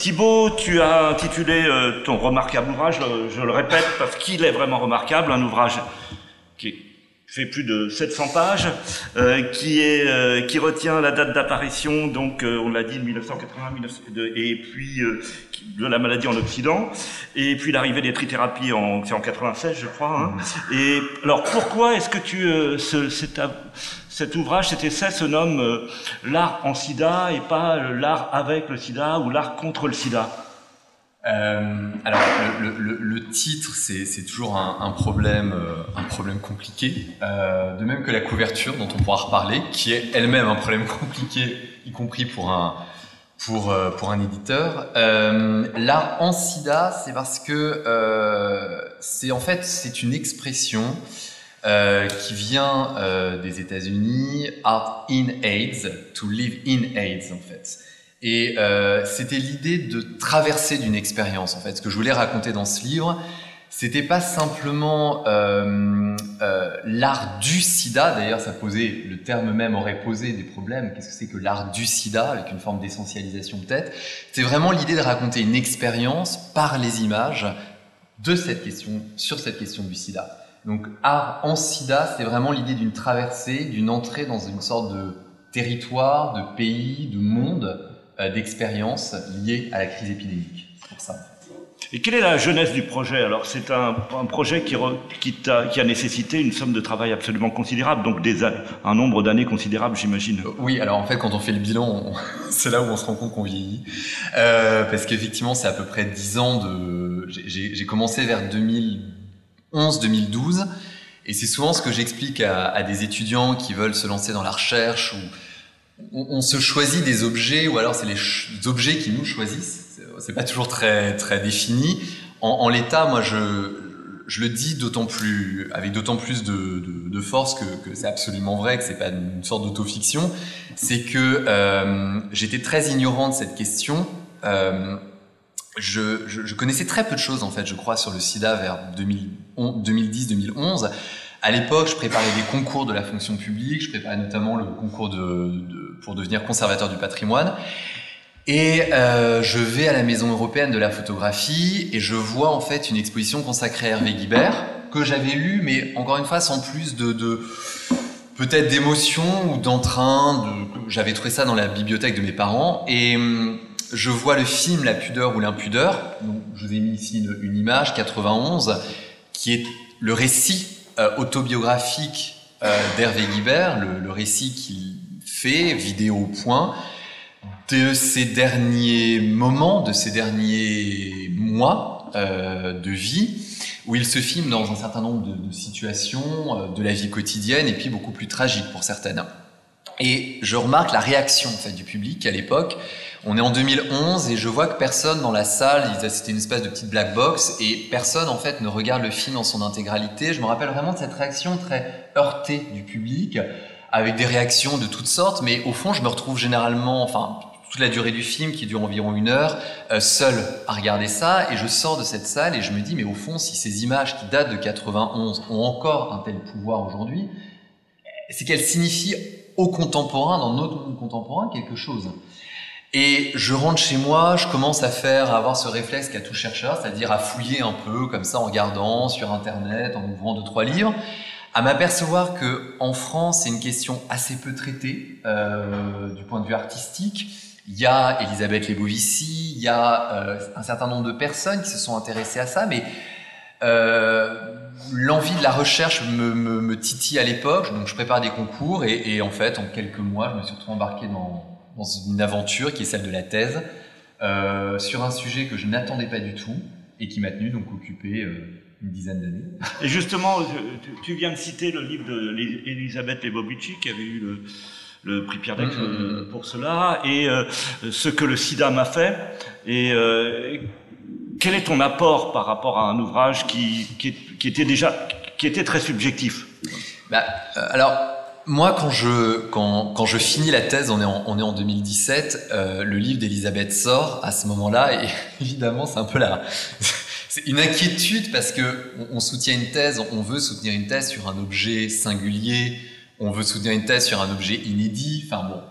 Euh, Thibaut, tu as intitulé euh, ton remarquable ouvrage, je, je le répète parce qu'il est vraiment remarquable, un ouvrage qui fait plus de 700 pages, euh, qui est euh, qui retient la date d'apparition, donc euh, on l'a dit 1980, 19, de, et puis euh, de la maladie en Occident, et puis l'arrivée des trithérapies en en 96, je crois. Hein. Et alors pourquoi est-ce que tu euh, ce, cet, av- cet ouvrage, cet essai se nomme euh, l'art en SIDA et pas euh, l'art avec le SIDA ou l'art contre le SIDA Euh, alors, le, titre, c'est toujours un, problème, un problème compliqué. De même que la couverture, dont on pourra reparler, qui est elle-même un problème compliqué, y compris pour un, pour, pour un éditeur. L'art en sida, c'est parce que c'est en fait c'est une expression euh, qui vient euh, des États-Unis, art in AIDS, to live in AIDS en fait. Et euh, c'était l'idée de traverser d'une expérience en fait. Ce que je voulais raconter dans ce livre, c'était pas simplement l'art du sida. D'ailleurs, ça posait le terme même aurait posé des problèmes. Qu'est-ce que c'est que l'art du sida avec une forme d'essentialisation peut-être? C'est vraiment l'idée de raconter une expérience par les images de cette question sur cette question du sida. Donc art en sida, c'est vraiment l'idée d'une traversée, d'une entrée dans une sorte de territoire, de pays, de monde, euh, d'expérience liée à la crise épidémique. C'est pour ça. Et quelle est la jeunesse du projet? Alors, c'est un, un projet qui, re- qui, t'a- qui a nécessité une somme de travail absolument considérable, donc des, un nombre d'années considérable, j'imagine. Oui, alors en fait, quand on fait le bilan, c'est là où on se rend compte qu'on vieillit. Euh, parce qu'effectivement, c'est à peu près 10 ans de... j'ai- commencé vers 2011-2012. Et c'est souvent ce que j'explique à, à des étudiants qui veulent se lancer dans la recherche ou on, se choisit des objets ou alors c'est les ch- objets qui nous choisissent. C'est pas toujours très très défini. En, en l'état, moi, je je le dis d'autant plus avec d'autant plus de, de, de force que, que c'est absolument vrai, que c'est pas une sorte d'autofiction. C'est que euh, j'étais très ignorant de cette question. Euh, je, je, je connaissais très peu de choses en fait, je crois, sur le SIDA vers 2010-2011. À l'époque, je préparais des concours de la fonction publique, je préparais notamment le concours de, de- pour devenir conservateur du patrimoine. Et euh, je vais à la Maison européenne de la photographie et je vois en fait une exposition consacrée à Hervé Guibert que j'avais lu, mais encore une fois sans plus de, de peut-être d'émotion ou d'entrain. De, j'avais trouvé ça dans la bibliothèque de mes parents et hum, je vois le film La pudeur ou l'impudeur. Je vous ai mis ici une, image 91 qui est le récit euh, autobiographique euh, d'Hervé Guibert, le, récit qu'il fait, vidéo au point, de ces derniers moments, de ces derniers mois euh, de vie, où il se filme dans un certain nombre de, situations de la vie quotidienne et puis beaucoup plus tragiques pour certaines. Et je remarque la réaction en fait, du public à l'époque. On est en 2011 et je vois que personne dans la salle, c'était une espèce de petite black box et personne en fait ne regarde le film dans son intégralité. Je me rappelle vraiment de cette réaction très heurtée du public avec des réactions de toutes sortes, mais au fond je me retrouve généralement, enfin toute la durée du film qui dure environ une heure, euh, seul à regarder ça et je sors de cette salle et je me dis mais au fond si ces images qui datent de 91 ont encore un tel pouvoir aujourd'hui, c'est qu'elles signifient aux contemporains, dans notre monde contemporain, quelque chose. Et je rentre chez moi, je commence à faire, à avoir ce réflexe qu'a tout chercheur, c'est-à-dire à fouiller un peu comme ça en regardant sur internet, en ouvrant deux trois livres, à m'apercevoir que en France c'est une question assez peu traitée euh, du point de vue artistique. Il y a Elisabeth Lebovici, il y a euh, un certain nombre de personnes qui se sont intéressées à ça, mais euh, l'envie de la recherche me, me, me titille à l'époque, donc je prépare des concours et, et en fait en quelques mois je me suis retrouvé embarqué dans, dans une aventure qui est celle de la thèse euh, sur un sujet que je n'attendais pas du tout et qui m'a tenu donc occupé euh, une dizaine d'années. Et justement, tu, viens de citer le livre d'Elisabeth Lebovici qui avait eu le, le prix Pierre Dac Mm, mm, pour cela, et euh, ce que le sida m'a fait. Et quel est ton apport par rapport à un ouvrage qui, qui, qui était déjà qui était très subjectif? Bah, alors, moi, quand je, quand, quand je finis la thèse, on est en, on est en 2017, euh, le livre d'Elisabeth sort à ce moment-là, et évidemment, c'est un peu la, c'est une inquiétude parce que on, soutient une thèse, on veut soutenir une thèse sur un objet singulier, on veut soutenir une thèse sur un objet inédit, enfin bon,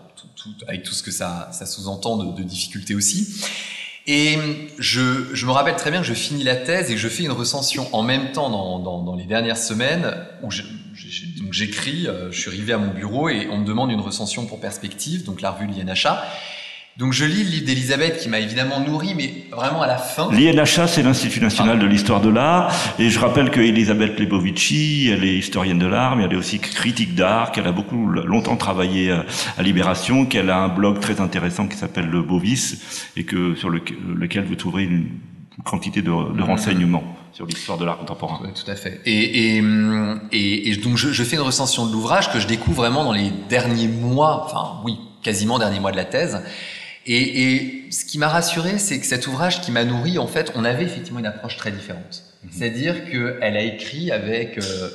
avec tout ce que ça, ça sous-entend de, de difficultés aussi. Et je, je, me rappelle très bien que je finis la thèse et que je fais une recension en même temps dans, dans, dans les dernières semaines où j'écris, euh, je suis arrivé à mon bureau et on me demande une recension pour Perspective, donc la revue l'INHA. Donc je lis le livre d'Elisabeth qui m'a évidemment nourri, mais vraiment à la fin. L'INHA, c'est l'Institut national de l'histoire de l'art. Et je rappelle que Elisabeth Lebovici, elle est historienne de l'art, mais elle est aussi critique d'art, qu'elle a beaucoup longtemps travaillé à Libération, qu'elle a un blog très intéressant qui s'appelle Le Bovis, et que sur lequel vous trouverez une quantité de, de renseignements sur l'histoire de l'art contemporain. Oui, tout à fait. Et, et, et, et donc je, je, fais une recension de l'ouvrage que je découvre vraiment dans les derniers mois, enfin oui, quasiment derniers mois de la thèse. Et, et ce qui m'a rassuré, c'est que cet ouvrage qui m'a nourri, en fait, on avait effectivement une approche très différente. Mmh. C'est-à-dire qu'elle a écrit avec euh,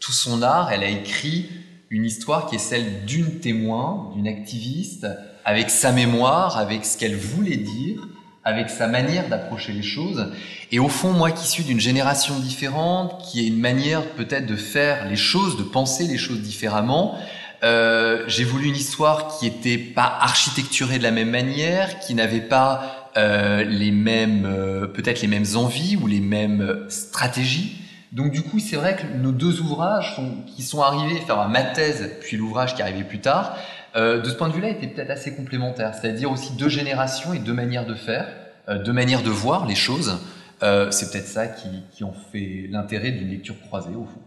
tout son art, elle a écrit une histoire qui est celle d'une témoin, d'une activiste, avec sa mémoire, avec ce qu'elle voulait dire, avec sa manière d'approcher les choses. Et au fond, moi qui suis d'une génération différente, qui a une manière peut-être de faire les choses, de penser les choses différemment, euh, j'ai voulu une histoire qui était pas architecturée de la même manière, qui n'avait pas euh, les mêmes, euh, peut-être les mêmes envies ou les mêmes stratégies. Donc du coup, c'est vrai que nos deux ouvrages sont, qui sont arrivés, enfin ma thèse puis l'ouvrage qui est arrivé plus tard, euh, de ce point de vue-là, étaient peut-être assez complémentaires. C'est-à-dire aussi deux générations et deux manières de faire, euh, deux manières de voir les choses. c'est peut-être ça qui, qui en fait l'intérêt d'une lecture croisée au fond.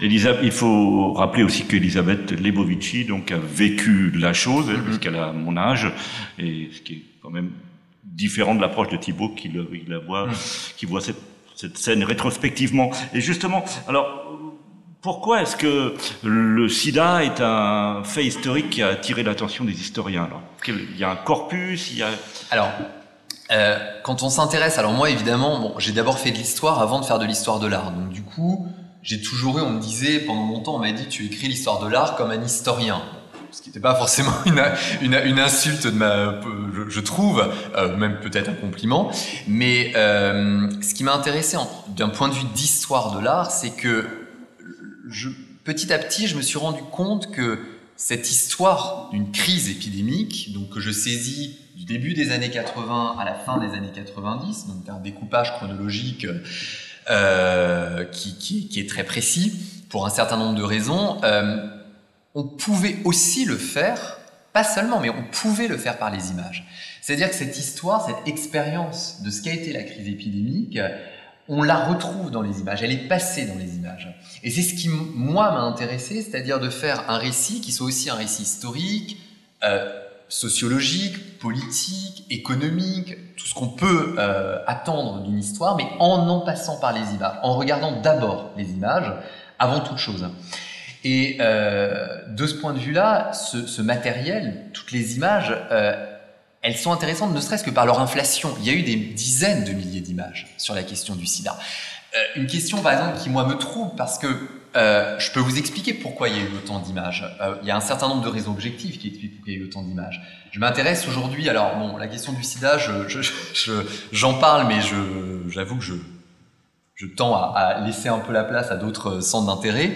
Elisabeth, il faut rappeler aussi qu'Elisabeth Lebovici donc a vécu la chose mm -hmm. puisqu'elle a mon âge et ce qui est quand même différent de l'approche de Thibault qui, le, la voit, mm -hmm. qui voit cette, cette, scène rétrospectivement. Et justement, alors pourquoi est-ce que le SIDA est un fait historique qui a attiré l'attention des historiens alors? Il y a un corpus, il y a. Alors. Euh, quand on s'intéresse, alors moi évidemment, bon, j'ai d'abord fait de l'histoire avant de faire de l'histoire de l'art. Donc du coup, j'ai toujours eu, on me disait, pendant longtemps, on m'a dit, tu écris l'histoire de l'art comme un historien. Ce qui n'était pas forcément une, insulte de ma, je, trouve, euh, même peut-être un compliment. Mais euh, ce qui m'a intéressé d'un point de vue d'histoire de l'art, c'est que petit à petit, je me suis rendu compte que cette histoire d'une crise épidémique, donc que je saisis du début des années 80 à la fin des années 90, donc un découpage chronologique qui, qui, est très précis pour un certain nombre de raisons, euh, on pouvait aussi le faire, pas seulement, mais on pouvait le faire par les images. C'est-à-dire que cette histoire, cette expérience de ce qu'a été la crise épidémique, on la retrouve dans les images, elle est passée dans les images. Et c'est ce qui, moi, m'a intéressé, c'est-à-dire de faire un récit qui soit aussi un récit historique, euh, sociologique, politique, économique, tout ce qu'on peut euh, attendre d'une histoire, mais en en passant par les images, en regardant d'abord les images avant toute chose. Et euh, de ce point de vue-là, ce, matériel, toutes les images, euh, elles sont intéressantes ne serait-ce que par leur inflation. Il y a eu des dizaines de milliers d'images sur la question du sida. Une question, par exemple, qui moi me trouble parce que euh, je peux vous expliquer pourquoi il y a eu autant d'images. Euh, il y a un certain nombre de raisons objectives qui expliquent pourquoi il y a eu autant d'images. Je m'intéresse aujourd'hui, alors bon, la question du sida, j'en je, je, je, parle, mais j'avoue que je, tends à, laisser un peu la place à d'autres centres d'intérêt.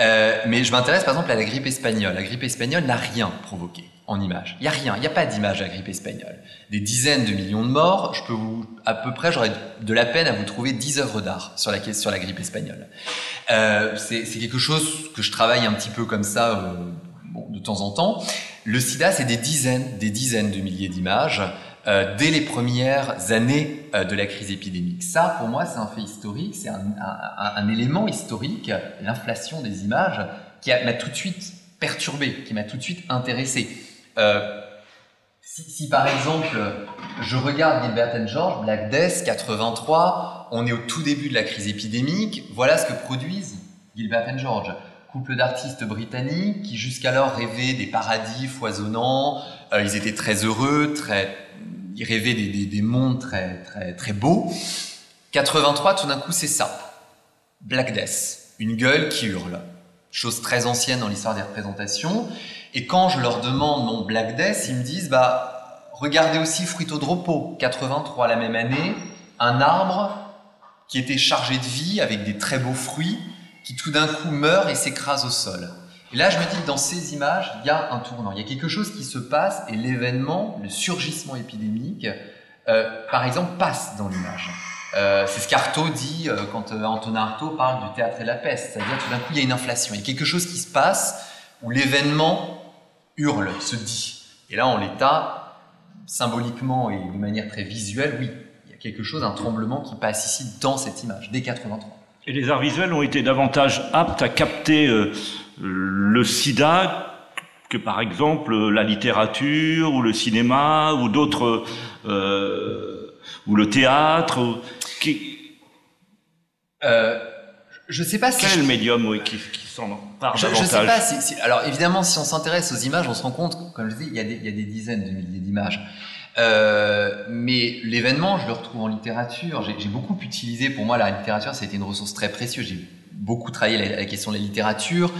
Euh, mais je m'intéresse par exemple à la grippe espagnole. La grippe espagnole n'a rien provoqué en images. Il n'y a rien, il n'y a pas d'image à la grippe espagnole. Des dizaines de millions de morts, je peux vous, à peu près, j'aurais de la peine à vous trouver 10 œuvres d'art sur la, grippe espagnole. Euh, c'est quelque chose que je travaille un petit peu comme ça euh, bon, de temps en temps. Le sida, c'est des dizaines, des dizaines de milliers d'images euh, dès les premières années euh, de la crise épidémique. Ça, pour moi, c'est un fait historique, c'est un, un, un, élément historique, l'inflation des images, qui m'a tout de suite perturbé, qui m'a tout de suite intéressé. Euh, si, par exemple je regarde Gilbert and George, Black Death 83, on est au tout début de la crise épidémique, voilà ce que produisent Gilbert and George. Couple d'artistes britanniques qui jusqu'alors rêvaient des paradis foisonnants, euh, ils étaient très heureux, très, ils rêvaient des, des, des mondes très, très, très beaux. 83, tout d'un coup, c'est ça. Black Death, une gueule qui hurle. Chose très ancienne dans l'histoire des représentations. Et quand je leur demande mon Black Death, ils me disent bah regardez aussi Fruitodropo, 83 la même année, un arbre qui était chargé de vie avec des très beaux fruits qui tout d'un coup meurt et s'écrase au sol. Et là, je me dis que dans ces images, il y a un tournant, il y a quelque chose qui se passe et l'événement, le surgissement épidémique, euh, par exemple, passe dans l'image. Euh, c'est ce qu'Artaud dit euh, quand Antonin Artaud parle du théâtre et la peste, c'est-à-dire tout d'un coup il y a une inflation, il y a quelque chose qui se passe où l'événement hurle, se dit. Et là, en l'état, symboliquement et de manière très visuelle, oui, il y a quelque chose, un tremblement qui passe ici dans cette image, dès 83. Et les arts visuels ont été davantage aptes à capter euh, le sida que par exemple la littérature ou le cinéma ou d'autres euh, ou le théâtre. Qui, Euh, je sais pas si... quel je- médium oui, qui, qui s'en empare Je, je davantage sais pas si, si- alors évidemment, si on s'intéresse aux images, on se rend compte, comme je dis, il y a des, il y a des dizaines de milliers d'images. Euh, mais l'événement, je le retrouve en littérature. J'ai beaucoup utilisé, pour moi, la littérature, c'était une ressource très précieuse. J'ai beaucoup travaillé la, la question de la littérature,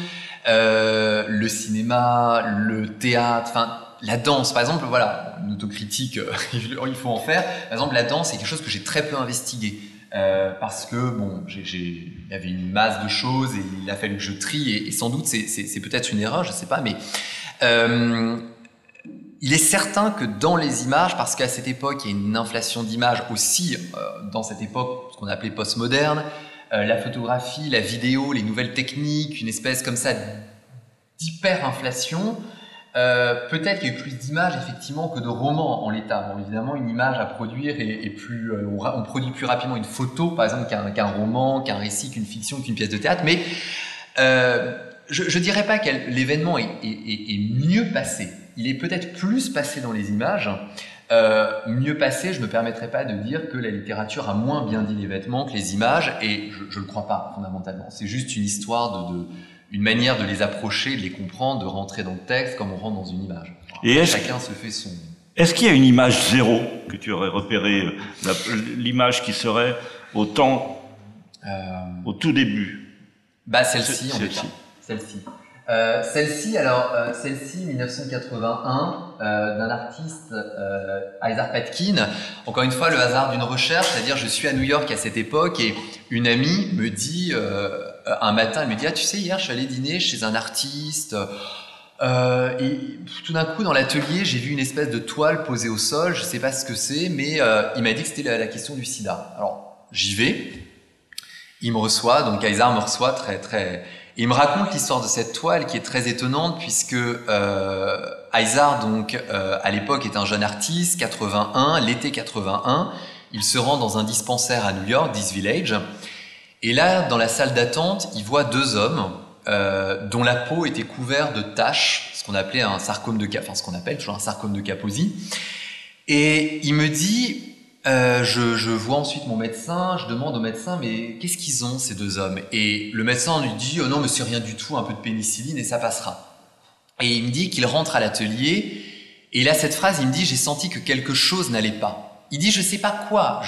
euh, le cinéma, le théâtre, enfin la danse. Par exemple, voilà, une autocritique, il faut en faire. Par exemple, la danse, c'est quelque chose que j'ai très peu investigué. Euh, parce que bon, il y avait une masse de choses et il a fallu que je trie et, sans doute c'est- peut-être une erreur, je sais pas, mais euh, il est certain que dans les images, parce qu'à cette époque il y a une inflation d'images aussi euh, dans cette époque ce qu'on appelait postmoderne, la photographie, la vidéo, les nouvelles techniques, une espèce comme ça d'hyperinflation. Euh, Peut-être qu'il y a eu plus d'images effectivement que de romans en l'état. Bon, évidemment, une image à produire est, plus, euh, on, produit plus rapidement une photo, par exemple, qu'un qu'un roman, qu'un récit, qu'une fiction, qu'une pièce de théâtre. Mais euh, je, je dirais pas que l'événement est, est- est- est mieux passé. Il est peut-être plus passé dans les images. Euh, mieux passé, je ne me permettrai pas de dire que la littérature a moins bien dit les vêtements que les images, et je ne le crois pas fondamentalement. C'est juste une histoire de, de- une manière de les approcher, de les comprendre, de rentrer dans le texte comme on rentre dans une image. Et Chacun se fait son. Est-ce qu'il y a une image zéro que tu aurais repéré, euh, l'image qui serait au temps, Euh, au tout début? Bah celle-ci, en Celle-ci. Celle-ci. Euh, celle-ci, alors euh, celle-ci, 1981, euh, d'un artiste, Isaac Patkin. Encore une fois, le hasard d'une recherche, c'est-à-dire je suis à New York à cette époque et une amie me dit un matin, elle me dit ah tu sais hier je suis allé dîner chez un artiste. Euh, et tout d'un coup, dans l'atelier, j'ai vu une espèce de toile posée au sol. Je sais pas ce que c'est, mais euh, il m'a dit que c'était la, question du sida. Alors, j'y vais. Il me reçoit, donc Kaiser me reçoit très très. et il me raconte l'histoire de cette toile qui est très étonnante puisque euh, Isar, donc euh, à l'époque est un jeune artiste, 81, l'été 81, il se rend dans un dispensaire à New York, This Village, et là dans la salle d'attente, il voit deux hommes euh, dont la peau était couverte de taches, ce qu'on appelait un sarcome de, enfin ce qu'on appelle toujours un sarcome de Kaposi, et il me dit euh, je, vois ensuite mon médecin, je demande au médecin, mais qu'est-ce qu'ils ont ces deux hommes? Et le médecin lui dit, oh non, mais c'est rien du tout, un peu de pénicilline et ça passera. Et il me dit qu'il rentre à l'atelier, et là, cette phrase, il me dit, j'ai senti que quelque chose n'allait pas. Il dit, je sais pas quoi.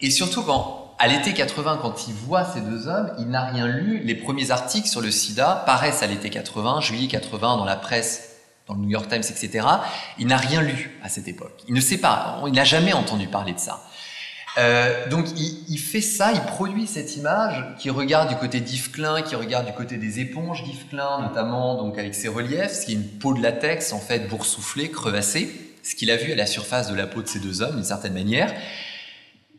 Et surtout, quand, à l'été 80, quand il voit ces deux hommes, il n'a rien lu. Les premiers articles sur le sida paraissent à l'été 80, juillet 80, dans la presse, dans le New York Times, etc. Il n'a rien lu à cette époque. Il ne sait pas, il n'a jamais entendu parler de ça. Euh, donc il, fait ça, il produit cette image qui regarde du côté d'Yves Klein, qui regarde du côté des éponges d'Yves Klein, notamment donc avec ses reliefs, ce qui est une peau de latex en fait boursouflée, crevassée, ce qu'il a vu à la surface de la peau de ces deux hommes d'une certaine manière.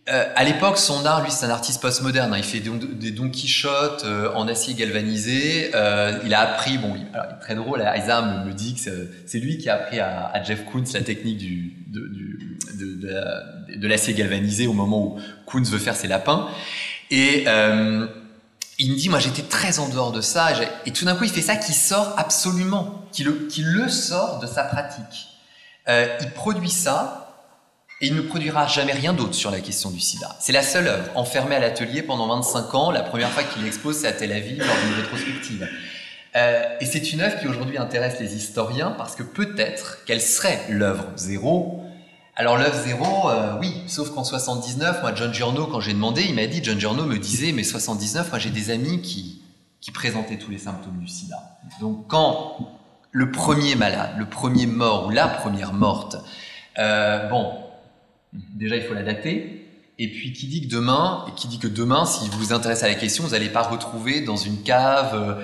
Euh, à l'époque, son art, lui, c'est un artiste postmoderne. hein. Il fait des, Don Quichotte euh, en acier galvanisé. Euh, il a appris, bon, il, alors, il est très drôle. Isaiah me, me dit que c'est- lui qui a appris à, Jeff Koons la technique du, de, l'acier galvanisé au moment où Koons veut faire ses lapins. Et il me dit, moi, j'étais très en dehors de ça. Et, tout d'un coup, il fait ça qui sort absolument, qui le, sort de sa pratique. Il produit ça et il ne produira jamais rien d'autre sur la question du sida. C'est la seule œuvre, enfermée à l'atelier pendant 25 ans. La première fois qu'il l'expose, c'est à Tel Aviv lors d'une rétrospective. Euh, et c'est une œuvre qui aujourd'hui intéresse les historiens parce que peut-être qu'elle serait l'œuvre zéro. Alors l'œuvre zéro, euh, oui, sauf qu'en 79, moi John Giorno, quand j'ai demandé, il m'a dit, John Giorno me disait, mais 79, moi j'ai des amis qui, qui présentaient tous les symptômes du sida. Donc quand le premier malade, le premier mort ou la première morte, euh, bon, déjà il faut la dater. Et puis qui dit que demain, et qui dit que demain, si vous vous intéressez à la question, vous n'allez pas retrouver dans une cave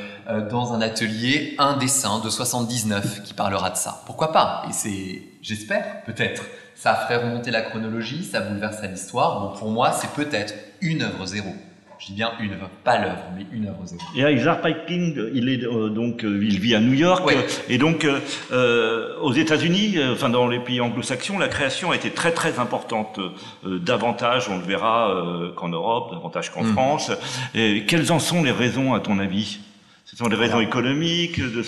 dans un atelier un dessin de 79 qui parlera de ça. Pourquoi pas? Et c'est, j'espère, peut-être, ça ferait remonter la chronologie, ça bouleverserait l'histoire. Bon, pour moi, c'est peut-être une œuvre zéro. Je dis bien une œuvre, pas l'œuvre, mais une œuvre zéro. Et Isaac Piping, il est euh, donc, euh, il vit à New York, et donc euh, aux États-Unis, enfin dans les pays anglo-saxons, la création a été très très importante, davantage, on le verra qu'en Europe, davantage qu'en hmm. France. Et quelles en sont les raisons, à ton avis? Ce sont des raisons économiques. De...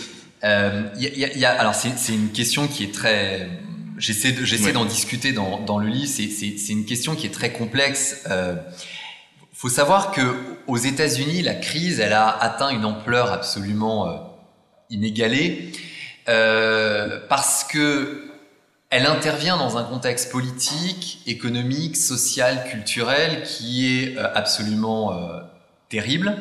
Y y a, alors c'est une question qui est très J'essaie j'essaie d'en discuter dans, dans le livre. C'est une question qui est très complexe. Euh, faut savoir que aux États-Unis, la crise, elle a atteint une ampleur absolument euh, inégalée euh, parce que elle intervient dans un contexte politique, économique, social, culturel qui est euh, absolument terrible.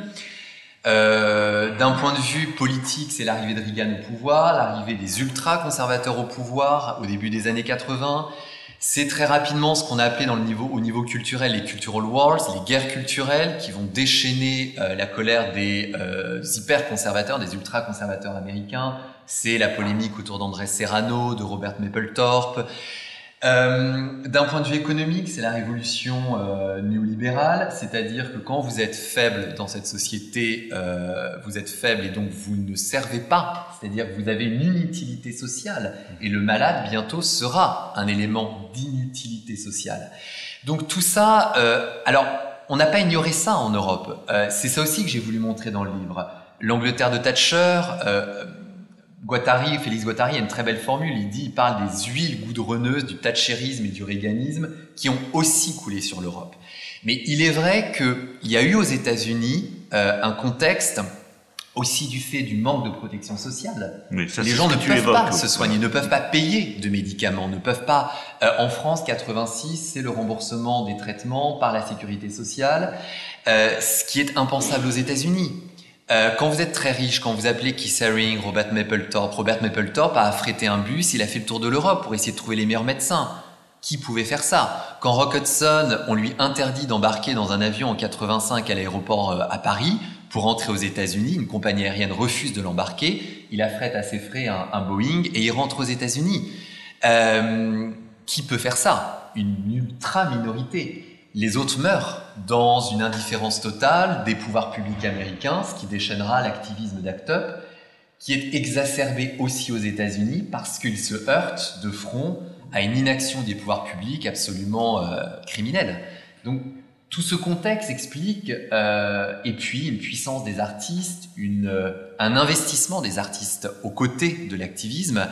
D'un point de vue politique, c'est l'arrivée de Reagan au pouvoir, l'arrivée des ultra-conservateurs au pouvoir au début des années 80. C'est très rapidement ce qu'on a appelé dans le niveau, au niveau culturel les cultural wars, les guerres culturelles qui vont déchaîner euh, la colère des euh, hyper-conservateurs, des ultra-conservateurs américains. C'est la polémique autour d'André Serrano, de Robert Mapplethorpe. Euh, d'un point de vue économique, c'est la révolution euh, néolibérale, c'est-à-dire que quand vous êtes faible dans cette société, euh, vous êtes faible et donc vous ne servez pas, c'est-à-dire que vous avez une inutilité sociale et le malade bientôt sera un élément d'inutilité sociale. Donc tout ça, euh, alors on n'a pas ignoré ça en Europe, euh, c'est ça aussi que j'ai voulu montrer dans le livre. L'Angleterre de Thatcher Guattari, Félix Guattari a une très belle formule. Il dit, il parle des huiles goudronneuses du thatcherisme et du réganisme qui ont aussi coulé sur l'Europe. Mais il est vrai qu'il y a eu aux États-Unis euh, un contexte aussi du fait du manque de protection sociale. les gens ne peuvent pas se soigner, ne peuvent pas payer de médicaments, ne peuvent pas. Euh, en France, 86, c'est le remboursement des traitements par la sécurité sociale, euh, ce qui est impensable aux États-Unis. Euh, quand vous êtes très riche, quand vous appelez Keith Robert Mapplethorpe, Robert Mapplethorpe a affrété un bus, il a fait le tour de l'Europe pour essayer de trouver les meilleurs médecins. Qui pouvait faire ça? Quand Rock Hudson, on lui interdit d'embarquer dans un avion en 85 à l'aéroport euh, à Paris pour entrer aux États-Unis, une compagnie aérienne refuse de l'embarquer, il affrète à ses frais un, Boeing et il rentre aux États-Unis. Euh, qui peut faire ça? Une ultra minorité les autres meurent dans une indifférence totale des pouvoirs publics américains, ce qui déchaînera l'activisme d'ACT UP, qui est exacerbé aussi aux États-Unis parce qu'il se heurte de front à une inaction des pouvoirs publics absolument euh, criminelle. Donc tout ce contexte explique, euh, et puis une puissance des artistes, euh, un investissement des artistes aux côtés de l'activisme,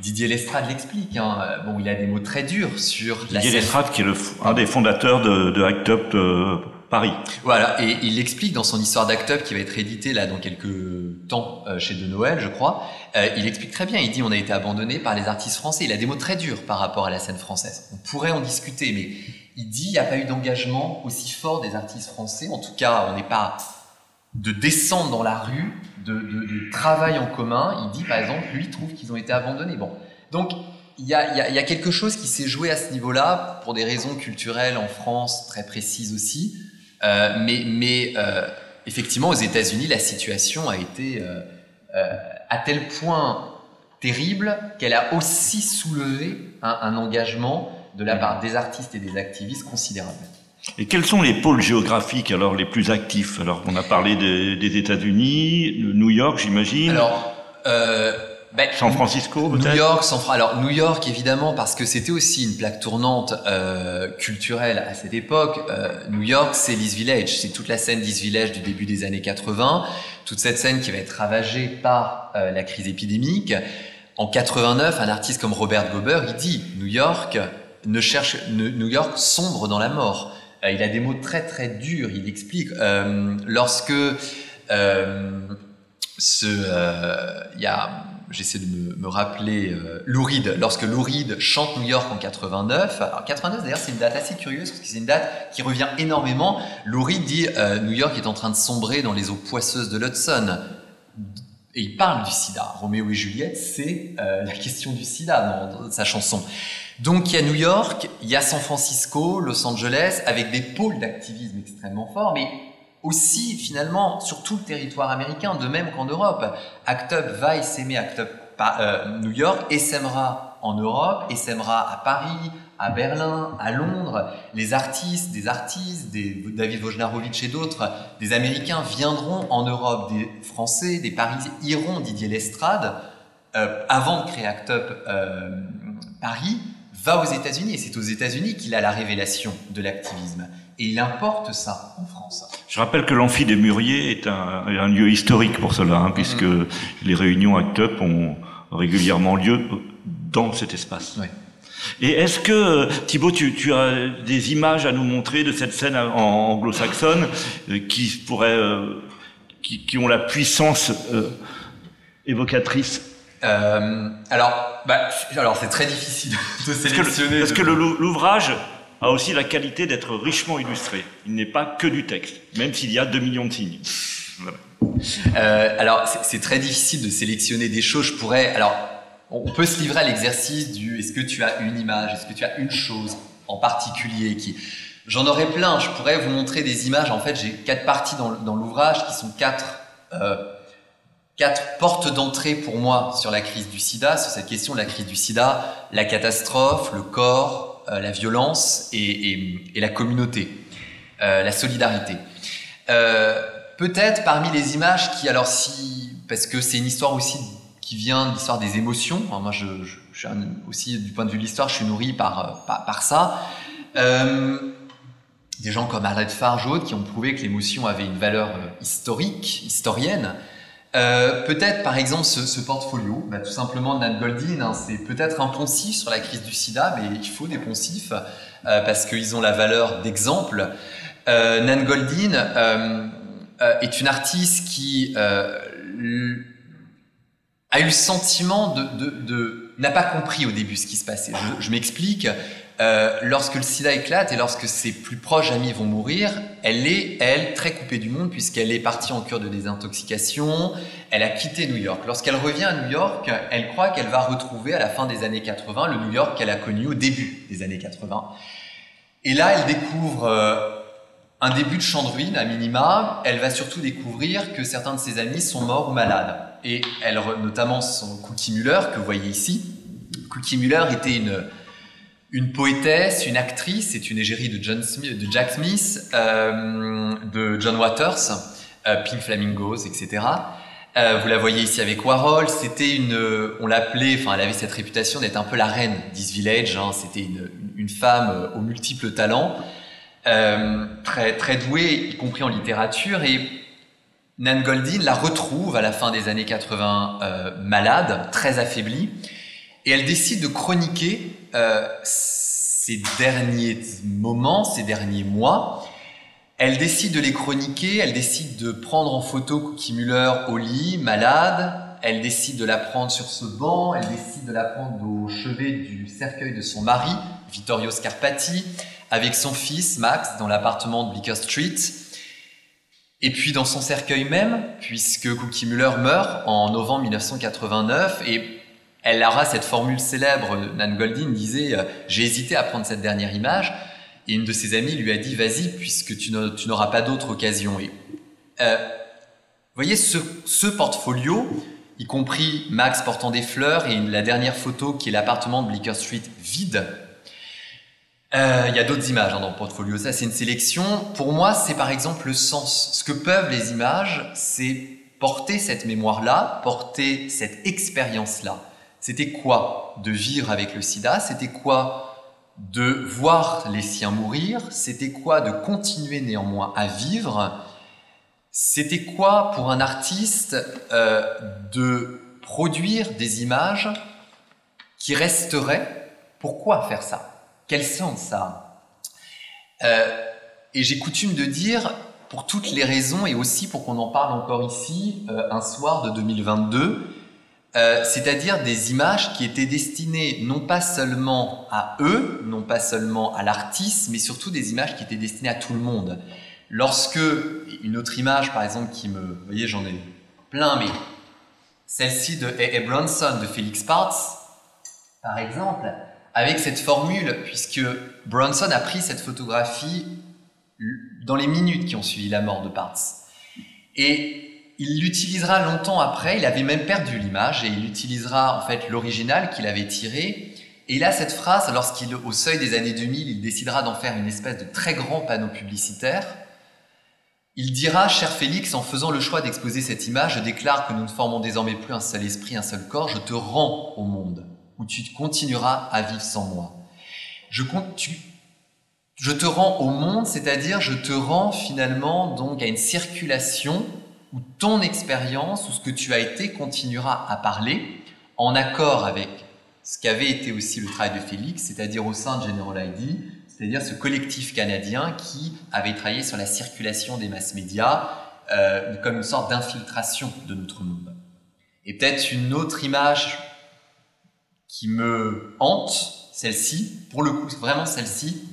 Didier Lestrade l'explique. Hein. Bon, il a des mots très durs sur Didier la Didier Lestrade, qui est le, un des fondateurs de, de Act Up euh, Paris. Voilà, et il explique dans son histoire d'Act Up qui va être édité là dans quelques temps euh, chez De Noël, je crois. Euh, il explique très bien. Il dit on a été abandonné par les artistes français. Il a des mots très durs par rapport à la scène française. On pourrait en discuter, mais il dit il n'y a pas eu d'engagement aussi fort des artistes français. En tout cas, on n'est pas de descendre dans la rue, de, de, travail en commun. Il dit, par exemple, lui trouve qu'ils ont été abandonnés. Bon, donc il y a, y a, quelque chose qui s'est joué à ce niveau-là pour des raisons culturelles en France très précises aussi. Euh, mais mais euh, effectivement, aux États-Unis, la situation a été euh, à tel point terrible qu'elle a aussi soulevé un engagement de la part des artistes et des activistes considérable. Et quels sont les pôles géographiques alors les plus actifs? Alors on a parlé des, des États-Unis, New York, j'imagine. Alors euh, ben, San Francisco, peut-être? New York, San alors New York évidemment parce que c'était aussi une plaque tournante euh, culturelle à cette époque. Euh, New York, c'est l'East Village, c'est toute la scène d'East Village du début des années 80, toute cette scène qui va être ravagée par la crise épidémique. En 89, un artiste comme Robert Gober, il dit New York ne cherche New York sombre dans la mort. Euh, il a des mots très très durs. Il explique euh, lorsque euh, ce, il y a j'essaie de me, rappeler euh, Lou Reed, lorsque Lou Reed chante New York en 89. Alors 89 d'ailleurs c'est une date assez curieuse parce que c'est une date qui revient énormément. Lou Reed dit New York est en train de sombrer dans les eaux poisseuses de l'Hudson. Et il parle du sida. Roméo et Juliette, c'est la question du sida dans sa chanson. Donc il y a New York, il y a San Francisco, Los Angeles, avec des pôles d'activisme extrêmement forts, mais aussi finalement sur tout le territoire américain, de même qu'en Europe. Act Up va essaimer Act Up euh, New York, essaimera en Europe, essaimera à Paris, à Berlin, à Londres. Les artistes, des artistes, des David Wojnarowicz et d'autres, des Américains viendront en Europe, des Français, des Parisiens iront Didier Lestrade euh, avant de créer Act Up euh, Paris va aux États-Unis et c'est aux États-Unis qu'il a la révélation de l'activisme. Et il importe ça en France. Je rappelle que l'amphi des Muriers est un, lieu historique pour cela, hein, puisque mm-hmm. les réunions ACT UP ont régulièrement lieu dans cet espace. Et est-ce que, Thibaut, tu, as des images à nous montrer de cette scène anglo-saxonne euh, qui pourraient, euh, qui, ont la puissance euh, évocatrice alors, bah, alors c'est très difficile de sélectionner. Parce que, l'ouvrage a aussi la qualité d'être richement illustré. Il n'est pas que du texte, même s'il y a 2 millions de signes. Euh, alors, c'est très difficile de sélectionner des choses. Je pourrais. Alors, on peut se livrer à l'exercice du est-ce que tu as une image, est-ce que tu as une chose en particulier qui. J'en aurais plein. Je pourrais vous montrer des images. En fait, j'ai quatre parties dans, dans l'ouvrage qui sont quatre. Euh, quatre portes d'entrée pour moi sur la crise du sida, sur cette question de la crise du sida, la catastrophe, le corps, euh, la violence et, la communauté, euh, la solidarité. Euh, peut-être parmi les images qui, alors si, parce que c'est une histoire aussi qui vient de l'histoire des émotions, moi je, suis aussi du point de vue de l'histoire, je suis nourri par, par, ça. des gens comme Arlette Fargeau qui ont prouvé que l'émotion avait une valeur historique, historienne, euh, peut-être par exemple ce, portfolio, bah, tout simplement Nan Goldin, hein, c'est peut-être un poncif sur la crise du sida, mais il faut des poncifs euh, parce qu'ils ont la valeur d'exemple. Euh, Nan Goldin est une artiste qui a eu le sentiment de, n'a pas compris au début ce qui se passait. Je m'explique. Euh, lorsque le sida éclate et lorsque ses plus proches amis vont mourir, elle est, elle, très coupée du monde puisqu'elle est partie en cure de désintoxication, elle a quitté New York. Lorsqu'elle revient à New York, elle croit qu'elle va retrouver à la fin des années 80 le New York qu'elle a connu au début des années 80. Et là, elle découvre euh, un début de champ de ruine à minima. Elle va surtout découvrir que certains de ses amis sont morts ou malades. Et elle, notamment son Cookie Muller, que vous voyez ici. Cookie Muller était une une poétesse, une actrice, c'est une égérie de, John Smith, de Jack Smith, euh, de John Waters, euh, Pink Flamingos, etc. Euh, vous la voyez ici avec Warhol. C'était une, on l'appelait, enfin, elle avait cette réputation d'être un peu la reine d'East Village. Hein. C'était une, femme aux multiples talents, très très douée, y compris en littérature. Et Nan Goldin la retrouve à la fin des années 80 malade, très affaiblie, et elle décide de chroniquer euh, ces derniers moments, ces derniers mois. Elle décide de les chroniquer, elle décide de prendre en photo Cookie Muller au lit, malade. Elle décide de la prendre sur ce banc, elle décide de la prendre au chevet du cercueil de son mari, Vittorio Scarpati, avec son fils Max dans l'appartement de Bleecker Street. Et puis dans son cercueil même, puisque Cookie Muller meurt en novembre 1989 et elle aura cette formule célèbre, Nan Goldin disait euh, J'ai hésité à prendre cette dernière image. Et une de ses amies lui a dit Vas-y, puisque tu n'auras pas d'autre occasion. Et, euh, vous voyez, ce, portfolio, y compris Max portant des fleurs et la dernière photo qui est l'appartement de Bleecker Street vide, euh, il y a d'autres images hein, dans le portfolio. Ça, c'est une sélection. Pour moi, c'est par exemple le sens. Ce que peuvent les images, c'est porter cette mémoire-là, porter cette expérience-là. C'était quoi de vivre avec le sida? C'était quoi de voir les siens mourir? C'était quoi de continuer néanmoins à vivre? C'était quoi pour un artiste euh, de produire des images qui resteraient? Pourquoi faire ça? Quel sens ça euh, Et j'ai coutume de dire, pour toutes les raisons et aussi pour qu'on en parle encore ici, euh, un soir de 2022, euh, c'est-à-dire des images qui étaient destinées non pas seulement à eux, non pas seulement à l'artiste, mais surtout des images qui étaient destinées à tout le monde. Lorsque une autre image, par exemple, qui me, vous voyez, j'en ai plein, mais celle-ci de A. Bronson de Felix Parts, par exemple, avec cette formule, puisque Bronson a pris cette photographie dans les minutes qui ont suivi la mort de Parts. Et il l'utilisera longtemps après, il avait même perdu l'image, et il utilisera en fait l'original qu'il avait tiré. Et a cette phrase, lorsqu'il, au seuil des années 2000, il décidera d'en faire une espèce de très grand panneau publicitaire. Il dira, cher Félix, en faisant le choix d'exposer cette image, je déclare que nous ne formons désormais plus un seul esprit, un seul corps, je te rends au monde, où tu continueras à vivre sans moi. Je, je te rends au monde, c'est-à-dire je te rends finalement donc à une circulation où ton expérience, ou ce que tu as été, continuera à parler en accord avec ce qu'avait été aussi le travail de Félix, c'est-à-dire au sein de General ID, c'est-à-dire ce collectif canadien qui avait travaillé sur la circulation des masses médias euh, comme une sorte d'infiltration de notre monde. Et peut-être une autre image qui me hante, celle-ci, pour le coup, vraiment celle-ci,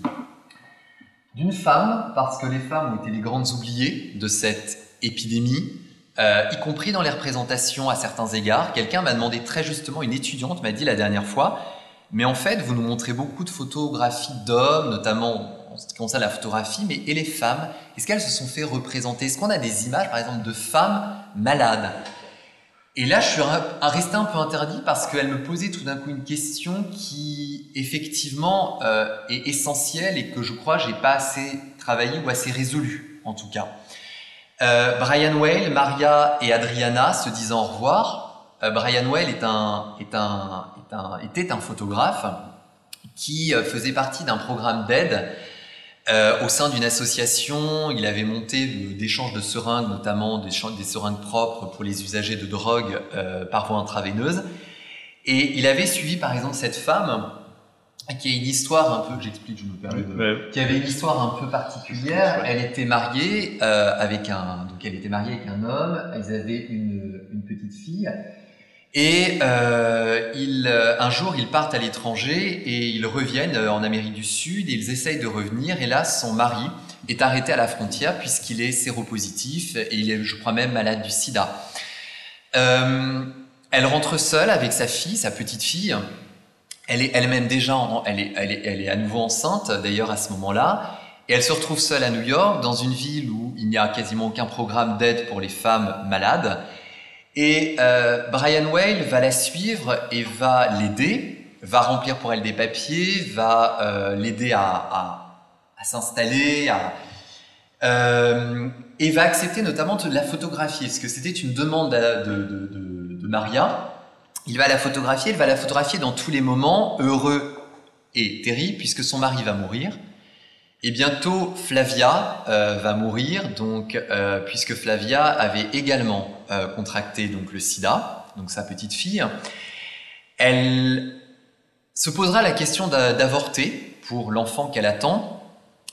d'une femme, parce que les femmes ont été les grandes oubliées de cette épidémie, euh, y compris dans les représentations à certains égards. Quelqu'un m'a demandé très justement, une étudiante m'a dit la dernière fois, mais en fait, vous nous montrez beaucoup de photographies d'hommes, notamment en ce qui concerne la photographie, mais et les femmes Est-ce qu'elles se sont fait représenter? Est-ce qu'on a des images, par exemple, de femmes malades? Et là, je suis resté un peu interdit parce qu'elle me posait tout d'un coup une question qui, effectivement, euh, est essentielle et que je crois j'ai pas assez travaillé ou assez résolu, en tout cas. Euh, Brian Whale, Maria et Adriana se disant au revoir. Euh, Brian Whale était un photographe qui euh, faisait partie d'un programme d'aide au sein d'une association. Il avait monté d'échanges de seringues, notamment des, des, seringues propres pour les usagers de drogue par voie intraveineuse. Et il avait suivi par exemple cette femme qui a une histoire un peu, j'explique, je me permets de, qui avait une histoire un peu particulière. Elle était mariée euh, avec un, donc elle était mariée avec un homme. Ils avaient une, une petite fille. Et euh, ils, euh, un jour, ils partent à l'étranger et ils reviennent en Amérique du Sud et ils essayent de revenir. Et là, son mari est arrêté à la frontière puisqu'il est séropositif et il est, je crois même, malade du sida. Euh, elle rentre seule avec sa fille, sa petite fille. Elle est elle-même déjà, elle, est, elle, est, elle est à nouveau enceinte d'ailleurs à ce moment-là. Et elle se retrouve seule à New York, dans une ville où il n'y a quasiment aucun programme d'aide pour les femmes malades. Et euh, Brian Whale va la suivre et va l'aider, va remplir pour elle des papiers, va euh, l'aider à, à, s'installer, euh, et va accepter notamment de la photographier, parce que c'était une demande de, de, de, de, Maria. Il va la photographier, il va la photographier dans tous les moments heureux et terribles, puisque son mari va mourir. Et bientôt, Flavia euh, va mourir, donc, euh, puisque Flavia avait également euh, contracté donc, le sida, donc sa petite fille. Elle se posera la question d'avorter pour l'enfant qu'elle attend.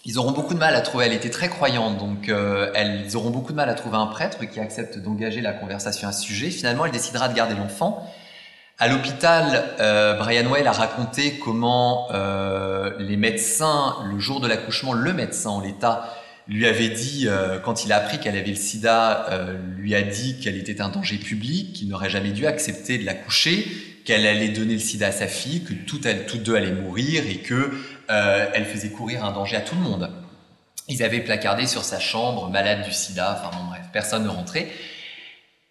Ils auront beaucoup de mal à trouver, elle était très croyante, donc elles auront beaucoup de mal à trouver un prêtre qui accepte d'engager la conversation à ce sujet. Finalement, elle décidera de garder l'enfant. À l'hôpital, euh, Brian Well a raconté comment euh, les médecins, le jour de l'accouchement, le médecin en l'état, lui avait dit, euh, quand il a appris qu'elle avait le sida, euh, lui a dit qu'elle était un danger public, qu'il n'aurait jamais dû accepter de l'accoucher, qu'elle allait donner le sida à sa fille, que toutes, toutes deux allaient mourir et que euh, elle faisait courir un danger à tout le monde. Ils avaient placardé sur sa chambre, malade du sida, enfin bon bref, personne ne rentrait.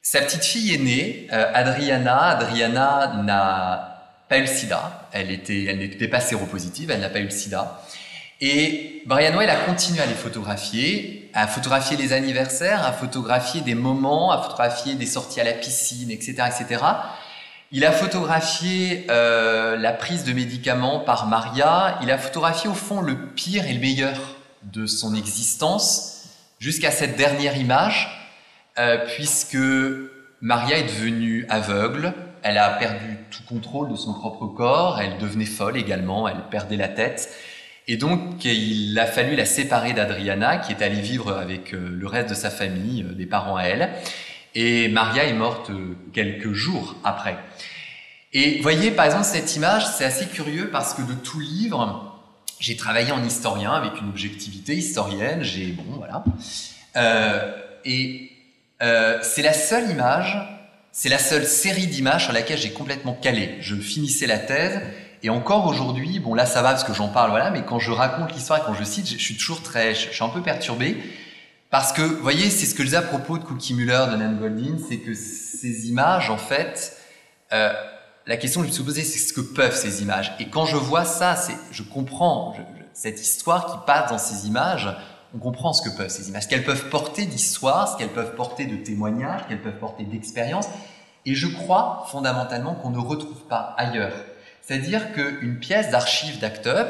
Sa petite fille est née, euh, Adriana. Adriana n'a pas eu le sida. Elle était, elle n'était pas séropositive, elle n'a pas eu le sida. Et Brian Noël a continué à les photographier, à photographier les anniversaires, à photographier des moments, à photographier des sorties à la piscine, etc., etc. Il a photographié euh, la prise de médicaments par Maria. Il a photographié au fond le pire et le meilleur de son existence jusqu'à cette dernière image euh, puisque Maria est devenue aveugle, elle a perdu tout contrôle de son propre corps, elle devenait folle également, elle perdait la tête. Et donc, il a fallu la séparer d'Adriana, qui est allée vivre avec euh, le reste de sa famille, euh, des parents à elle. Et Maria est morte quelques jours après. Et voyez, par exemple, cette image, c'est assez curieux parce que de tout livre, j'ai travaillé en historien avec une objectivité historienne, j'ai, bon, voilà. Et euh, c'est la seule image, c'est la seule série d'images sur laquelle j'ai complètement calé. Je finissais la thèse et encore aujourd'hui, bon là ça va parce que j'en parle, voilà, mais quand je raconte l'histoire et quand je cite, je, suis toujours très, je, suis un peu perturbé parce que, vous voyez, c'est ce que je disais à propos de Cookie Muller, de Nan Goldin, c'est que ces images, en fait, euh, la question que je me suis posée, c'est ce que peuvent ces images. Et quand je vois ça, je comprends cette histoire qui passe dans ces images. On comprend ce que peuvent ces images, ce qu'elles peuvent porter d'histoire, ce qu'elles peuvent porter de témoignages, ce qu'elles peuvent porter d'expérience. Et je crois fondamentalement qu'on ne retrouve pas ailleurs. C'est-à-dire qu'une pièce d'archive d'Act Up,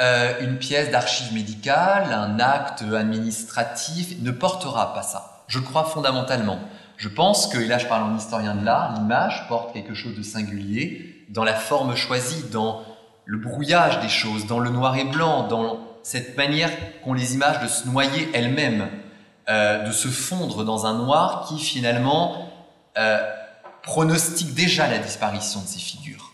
euh, une pièce d'archive médicale, un acte administratif ne portera pas ça. Je crois fondamentalement. Je pense que, et là je parle en historien de l'art, l'image porte quelque chose de singulier dans la forme choisie, dans le brouillage des choses, dans le noir et blanc, dans cette manière qu'ont les images de se noyer elles-mêmes, euh, de se fondre dans un noir qui finalement euh, pronostique déjà la disparition de ces figures.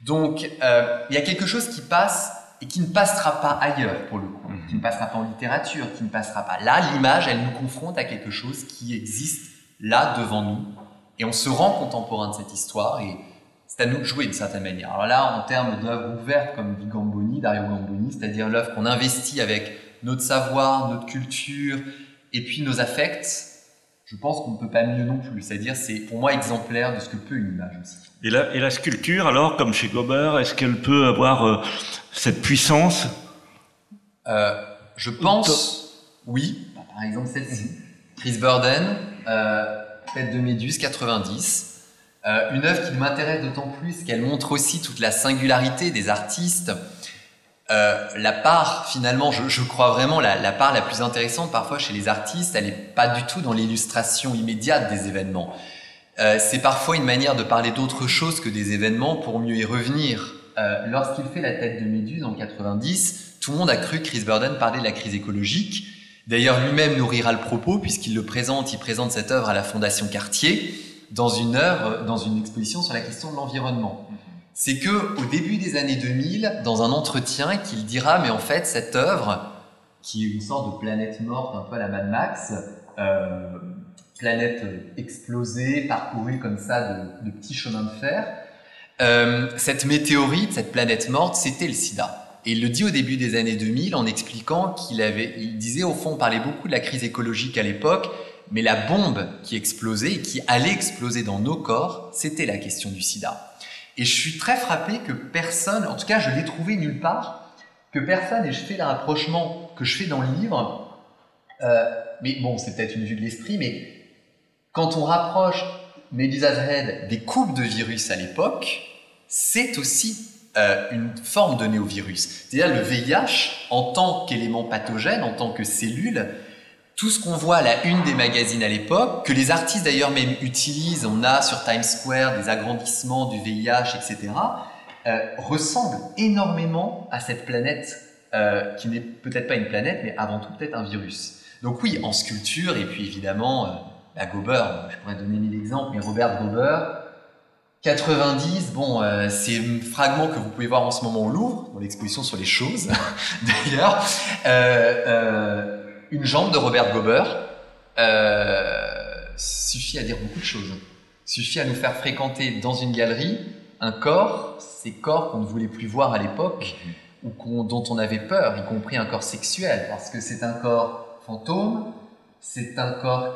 Donc euh, il y a quelque chose qui passe et qui ne passera pas ailleurs pour le coup, mhm. qui ne passera pas en littérature, qui ne passera pas. Là, l'image, elle nous confronte à quelque chose qui existe là devant nous et on se rend contemporain de cette histoire et à nous jouer d'une certaine manière. Alors là, en termes d'œuvres ouvertes comme dit Gamboni, Dario Gamboni, c'est-à-dire l'œuvre qu'on investit avec notre savoir, notre culture et puis nos affects, je pense qu'on ne peut pas mieux non plus. C'est-à-dire, c'est pour moi exemplaire de ce que peut une image aussi. Et la, et la sculpture, alors, comme chez Gober, est-ce qu'elle peut avoir euh, cette puissance? Euh, Je pense, oui. Par exemple, celle-ci. Chris Burden, euh, Tête de Méduse, 90. Euh, une œuvre qui m'intéresse d'autant plus qu'elle montre aussi toute la singularité des artistes. Euh, la part, finalement, je, je crois vraiment, la, la, part la plus intéressante parfois chez les artistes, elle n'est pas du tout dans l'illustration immédiate des événements. Euh, c'est parfois une manière de parler d'autre chose que des événements pour mieux y revenir. Euh, lorsqu'il fait la tête de Méduse en 90, tout le monde a cru que Chris Burden parlait de la crise écologique. D'ailleurs, lui-même nourrira le propos puisqu'il le présente, il présente cette œuvre à la Fondation Cartier dans une œuvre, dans une exposition sur la question de l'environnement. C'est que au début des années 2000, dans un entretien, qu'il dira, mais en fait, cette œuvre, qui est une sorte de planète morte, un peu à la Mad Max, euh, planète explosée, parcourue comme ça de, de petits chemins de fer, euh, cette météorite, cette planète morte, c'était le sida. Et il le dit au début des années 2000 en expliquant qu'il avait, il disait au fond, on parlait beaucoup de la crise écologique à l'époque, mais la bombe qui explosait et qui allait exploser dans nos corps, c'était la question du sida. Et je suis très frappé que personne, en tout cas je l'ai trouvé nulle part, que personne, et je fais le rapprochement que je fais dans le livre, euh, mais bon, c'est peut-être une vue de l'esprit, mais quand on rapproche Medusa's Head des coupes de virus à l'époque, c'est aussi euh, une forme de néovirus. C'est-à-dire le VIH, en tant qu'élément pathogène, en tant que cellule, tout ce qu'on voit à la une des magazines à l'époque, que les artistes d'ailleurs même utilisent, on a sur Times Square des agrandissements du VIH, etc., euh, ressemble énormément à cette planète euh, qui n'est peut-être pas une planète, mais avant tout peut-être un virus. Donc oui, en sculpture, et puis évidemment, euh, la Gober, je pourrais donner mille exemples, mais Robert Gober, 90, bon, euh, c'est un fragment que vous pouvez voir en ce moment au Louvre, dans l'exposition sur les choses, d'ailleurs. Euh, une jambe de Robert Gober euh, suffit à dire beaucoup de choses. Suffit à nous faire fréquenter dans une galerie un corps, ces corps qu'on ne voulait plus voir à l'époque, ou dont on avait peur, y compris un corps sexuel, parce que c'est un corps fantôme, c'est un corps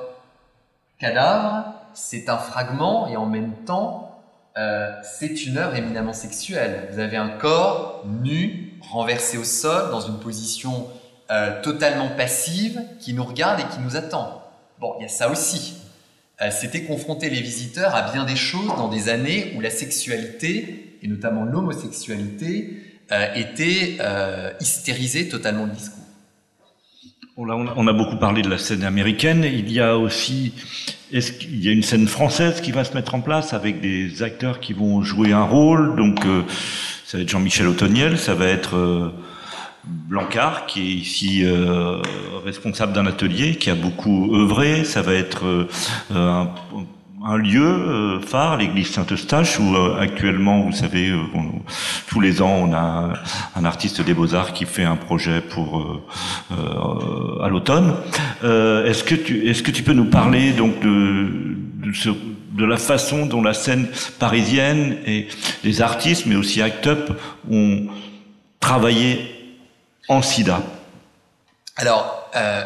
cadavre, c'est un fragment, et en même temps, euh, c'est une œuvre éminemment sexuelle. Vous avez un corps nu, renversé au sol, dans une position euh, totalement passive qui nous regarde et qui nous attend. Bon, il y a ça aussi. Euh, C'était confronter les visiteurs à bien des choses dans des années où la sexualité, et notamment l'homosexualité, euh, était euh, hystérisée totalement le discours. On a, on a, beaucoup parlé de la scène américaine. Il y a aussi, est-ce qu'il y a une scène française qui va se mettre en place avec des acteurs qui vont jouer un rôle? Donc, ça va être Jean-Michel Otoniel, ça va être Blancard, qui est ici euh, responsable d'un atelier, qui a beaucoup œuvré. Ça va être euh, un, un, lieu euh, phare, l'église Saint-Eustache, où euh, actuellement, vous savez, on, tous les ans, on a un artiste des beaux-arts qui fait un projet pour à l'automne. est-ce que tu est-ce que tu peux nous parler donc de, de ce de la façon dont la scène parisienne et les artistes, mais aussi Act Up, ont travaillé en sida Alors, euh,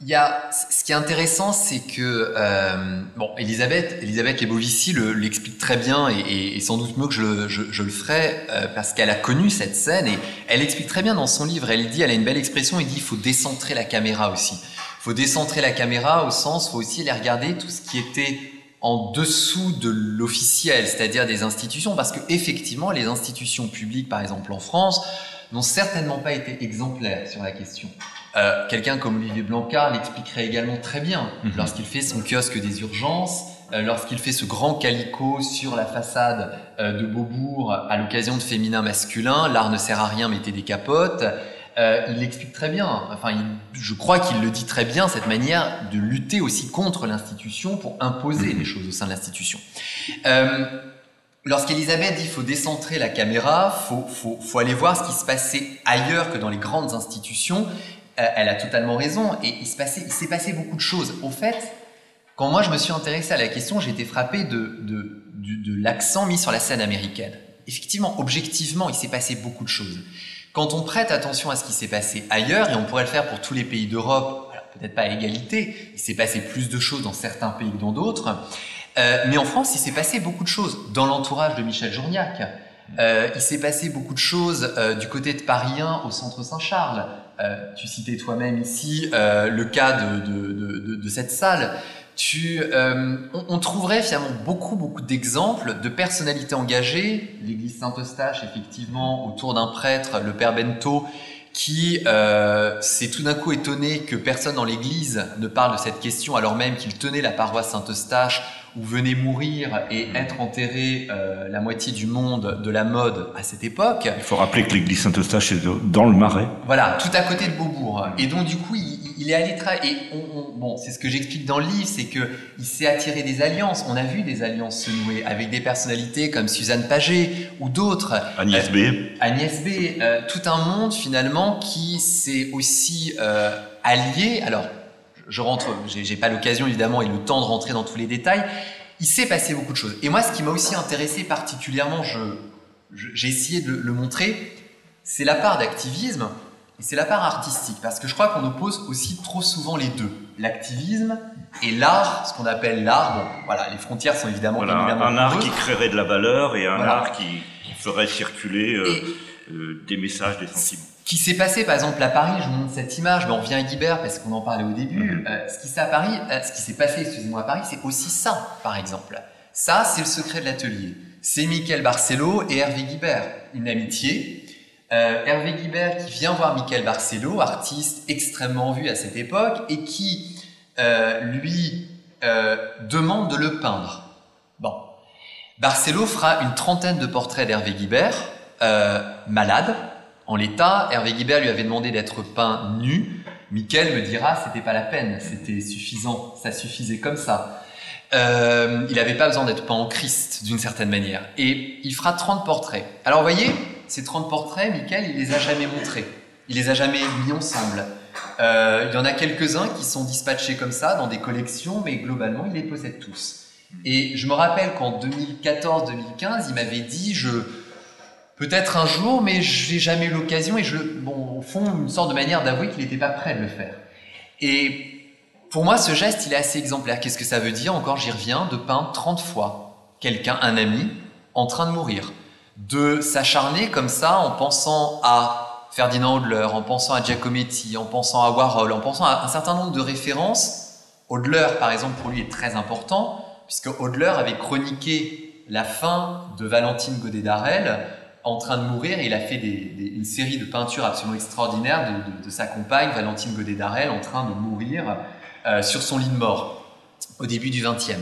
il y a, ce qui est intéressant, c'est que euh, bon, Elisabeth, Elisabeth Lebovici l'explique très bien et, et, sans doute mieux que je, je, je le ferai euh, parce qu'elle a connu cette scène et elle explique très bien dans son livre. Elle dit, elle a une belle expression. Elle dit, il faut décentrer la caméra aussi. Il faut décentrer la caméra au sens, faut aussi aller regarder tout ce qui était en dessous de l'officiel, c'est-à-dire des institutions, parce que effectivement, les institutions publiques, par exemple en France, n'ont certainement pas été exemplaires sur la question. Euh, Quelqu'un comme Olivier Blancard l'expliquerait également très bien mhm. lorsqu'il fait son kiosque des urgences, euh, lorsqu'il fait ce grand calicot sur la façade euh, de Beaubourg à l'occasion de féminin masculin, l'art ne sert à rien, mettez des capotes. Il l'explique très bien. Enfin, je crois qu'il le dit très bien, cette manière de lutter aussi contre l'institution pour imposer les choses au sein de l'institution. Lorsqu'Elisabeth dit faut décentrer la caméra, faut, faut, faut, aller voir ce qui se passait ailleurs que dans les grandes institutions, euh, elle a totalement raison. Et il s'est passé beaucoup de choses. Au fait, quand moi je me suis intéressé à la question, j'ai été frappé de, de, de, de l'accent mis sur la scène américaine. Effectivement, objectivement, il s'est passé beaucoup de choses. Quand on prête attention à ce qui s'est passé ailleurs, et on pourrait le faire pour tous les pays d'Europe, peut-être pas à égalité, il s'est passé plus de choses dans certains pays que dans d'autres, euh, mais en France, il s'est passé beaucoup de choses dans l'entourage de Michel Journiac. Euh, il s'est passé beaucoup de choses euh, du côté de Paris 1 au centre Saint-Charles. Tu citais toi-même ici le cas de, de, de, de, cette salle tu, on, trouverait finalement beaucoup, beaucoup d'exemples de personnalités engagées. L'église Saint-Eustache, effectivement, autour d'un prêtre, le père Bento, qui euh, s'est tout d'un coup étonné que personne dans l'église ne parle de cette question, alors même qu'il tenait la paroisse Saint-Eustache où venait mourir et être enterré euh, la moitié du monde de la mode à cette époque. Il faut rappeler que l'église Saint-Eustache est dans le Marais. Voilà, tout à côté de Beaubourg. Et donc du coup, il, il est allé travailler. Et on, bon, c'est ce que j'explique dans le livre, c'est que il s'est attiré des alliances. On a vu des alliances se nouer avec des personnalités comme Suzanne Paget ou d'autres. Agnès B. Agnès B. Euh, tout un monde finalement qui s'est aussi euh, allié. Alors je rentre, j'ai pas l'occasion évidemment et le temps de rentrer dans tous les détails. Il s'est passé beaucoup de choses. Et moi, ce qui m'a aussi intéressé particulièrement, j'ai je, essayé de le montrer, c'est la part d'activisme et c'est la part artistique. Parce que je crois qu'on oppose aussi trop souvent les deux. L'activisme et l'art, ce qu'on appelle l'art. Bon, voilà, les frontières sont évidemment voilà, un art qui créerait de la valeur et un art qui, ferait circuler euh, euh, des messages, des sentiments qui s'est passé par exemple à Paris, je vous montre cette image, mais on revient à Guibert parce qu'on en parlait au début. Mhm. Euh, ce qui s'est à Paris, euh, ce qui s'est passé, excusez-moi à Paris, c'est aussi ça, par exemple. Ça, c'est le secret de l'atelier. C'est Michael Barcelo et Hervé Guibert, une amitié. Euh, Hervé Guibert qui vient voir Michael Barcelo, artiste extrêmement vu à cette époque, et qui lui demande de le peindre. Bon, Barcelo fera une trentaine de portraits d'Hervé Guibert, malade, en l'état, Hervé Guibert lui avait demandé d'être peint nu. Michael me dira, c'était pas la peine, c'était suffisant, ça suffisait comme ça. Euh, il n'avait pas besoin d'être peint en Christ, d'une certaine manière. Et il fera 30 portraits. Alors, vous voyez, ces 30 portraits, Michael, il les a jamais montrés. Il les a jamais mis ensemble. Euh, il y en a quelques-uns qui sont dispatchés comme ça dans des collections, mais globalement, il les possède tous. Et je me rappelle qu'en 2014-2015, il m'avait dit, je, Peut-être un jour, mais j'ai jamais eu l'occasion et je, bon, au fond, une sorte de manière d'avouer qu'il n'était pas prêt de le faire. Et pour moi, ce geste, il est assez exemplaire. Qu'est-ce que ça veut dire? Encore, j'y reviens, de peindre 30 fois quelqu'un, un ami, en train de mourir. De s'acharner comme ça en pensant à Ferdinand Hodler, en pensant à Giacometti, en pensant à Warhol, en pensant à un certain nombre de références. Hodler, par exemple, pour lui est très important, puisque Hodler avait chroniqué la fin de Valentine Godet d'Arel en train de mourir et il a fait une série de peintures absolument extraordinaires de, sa compagne, Valentine Godet d'Arel, en train de mourir euh, sur son lit de mort au début du XXe.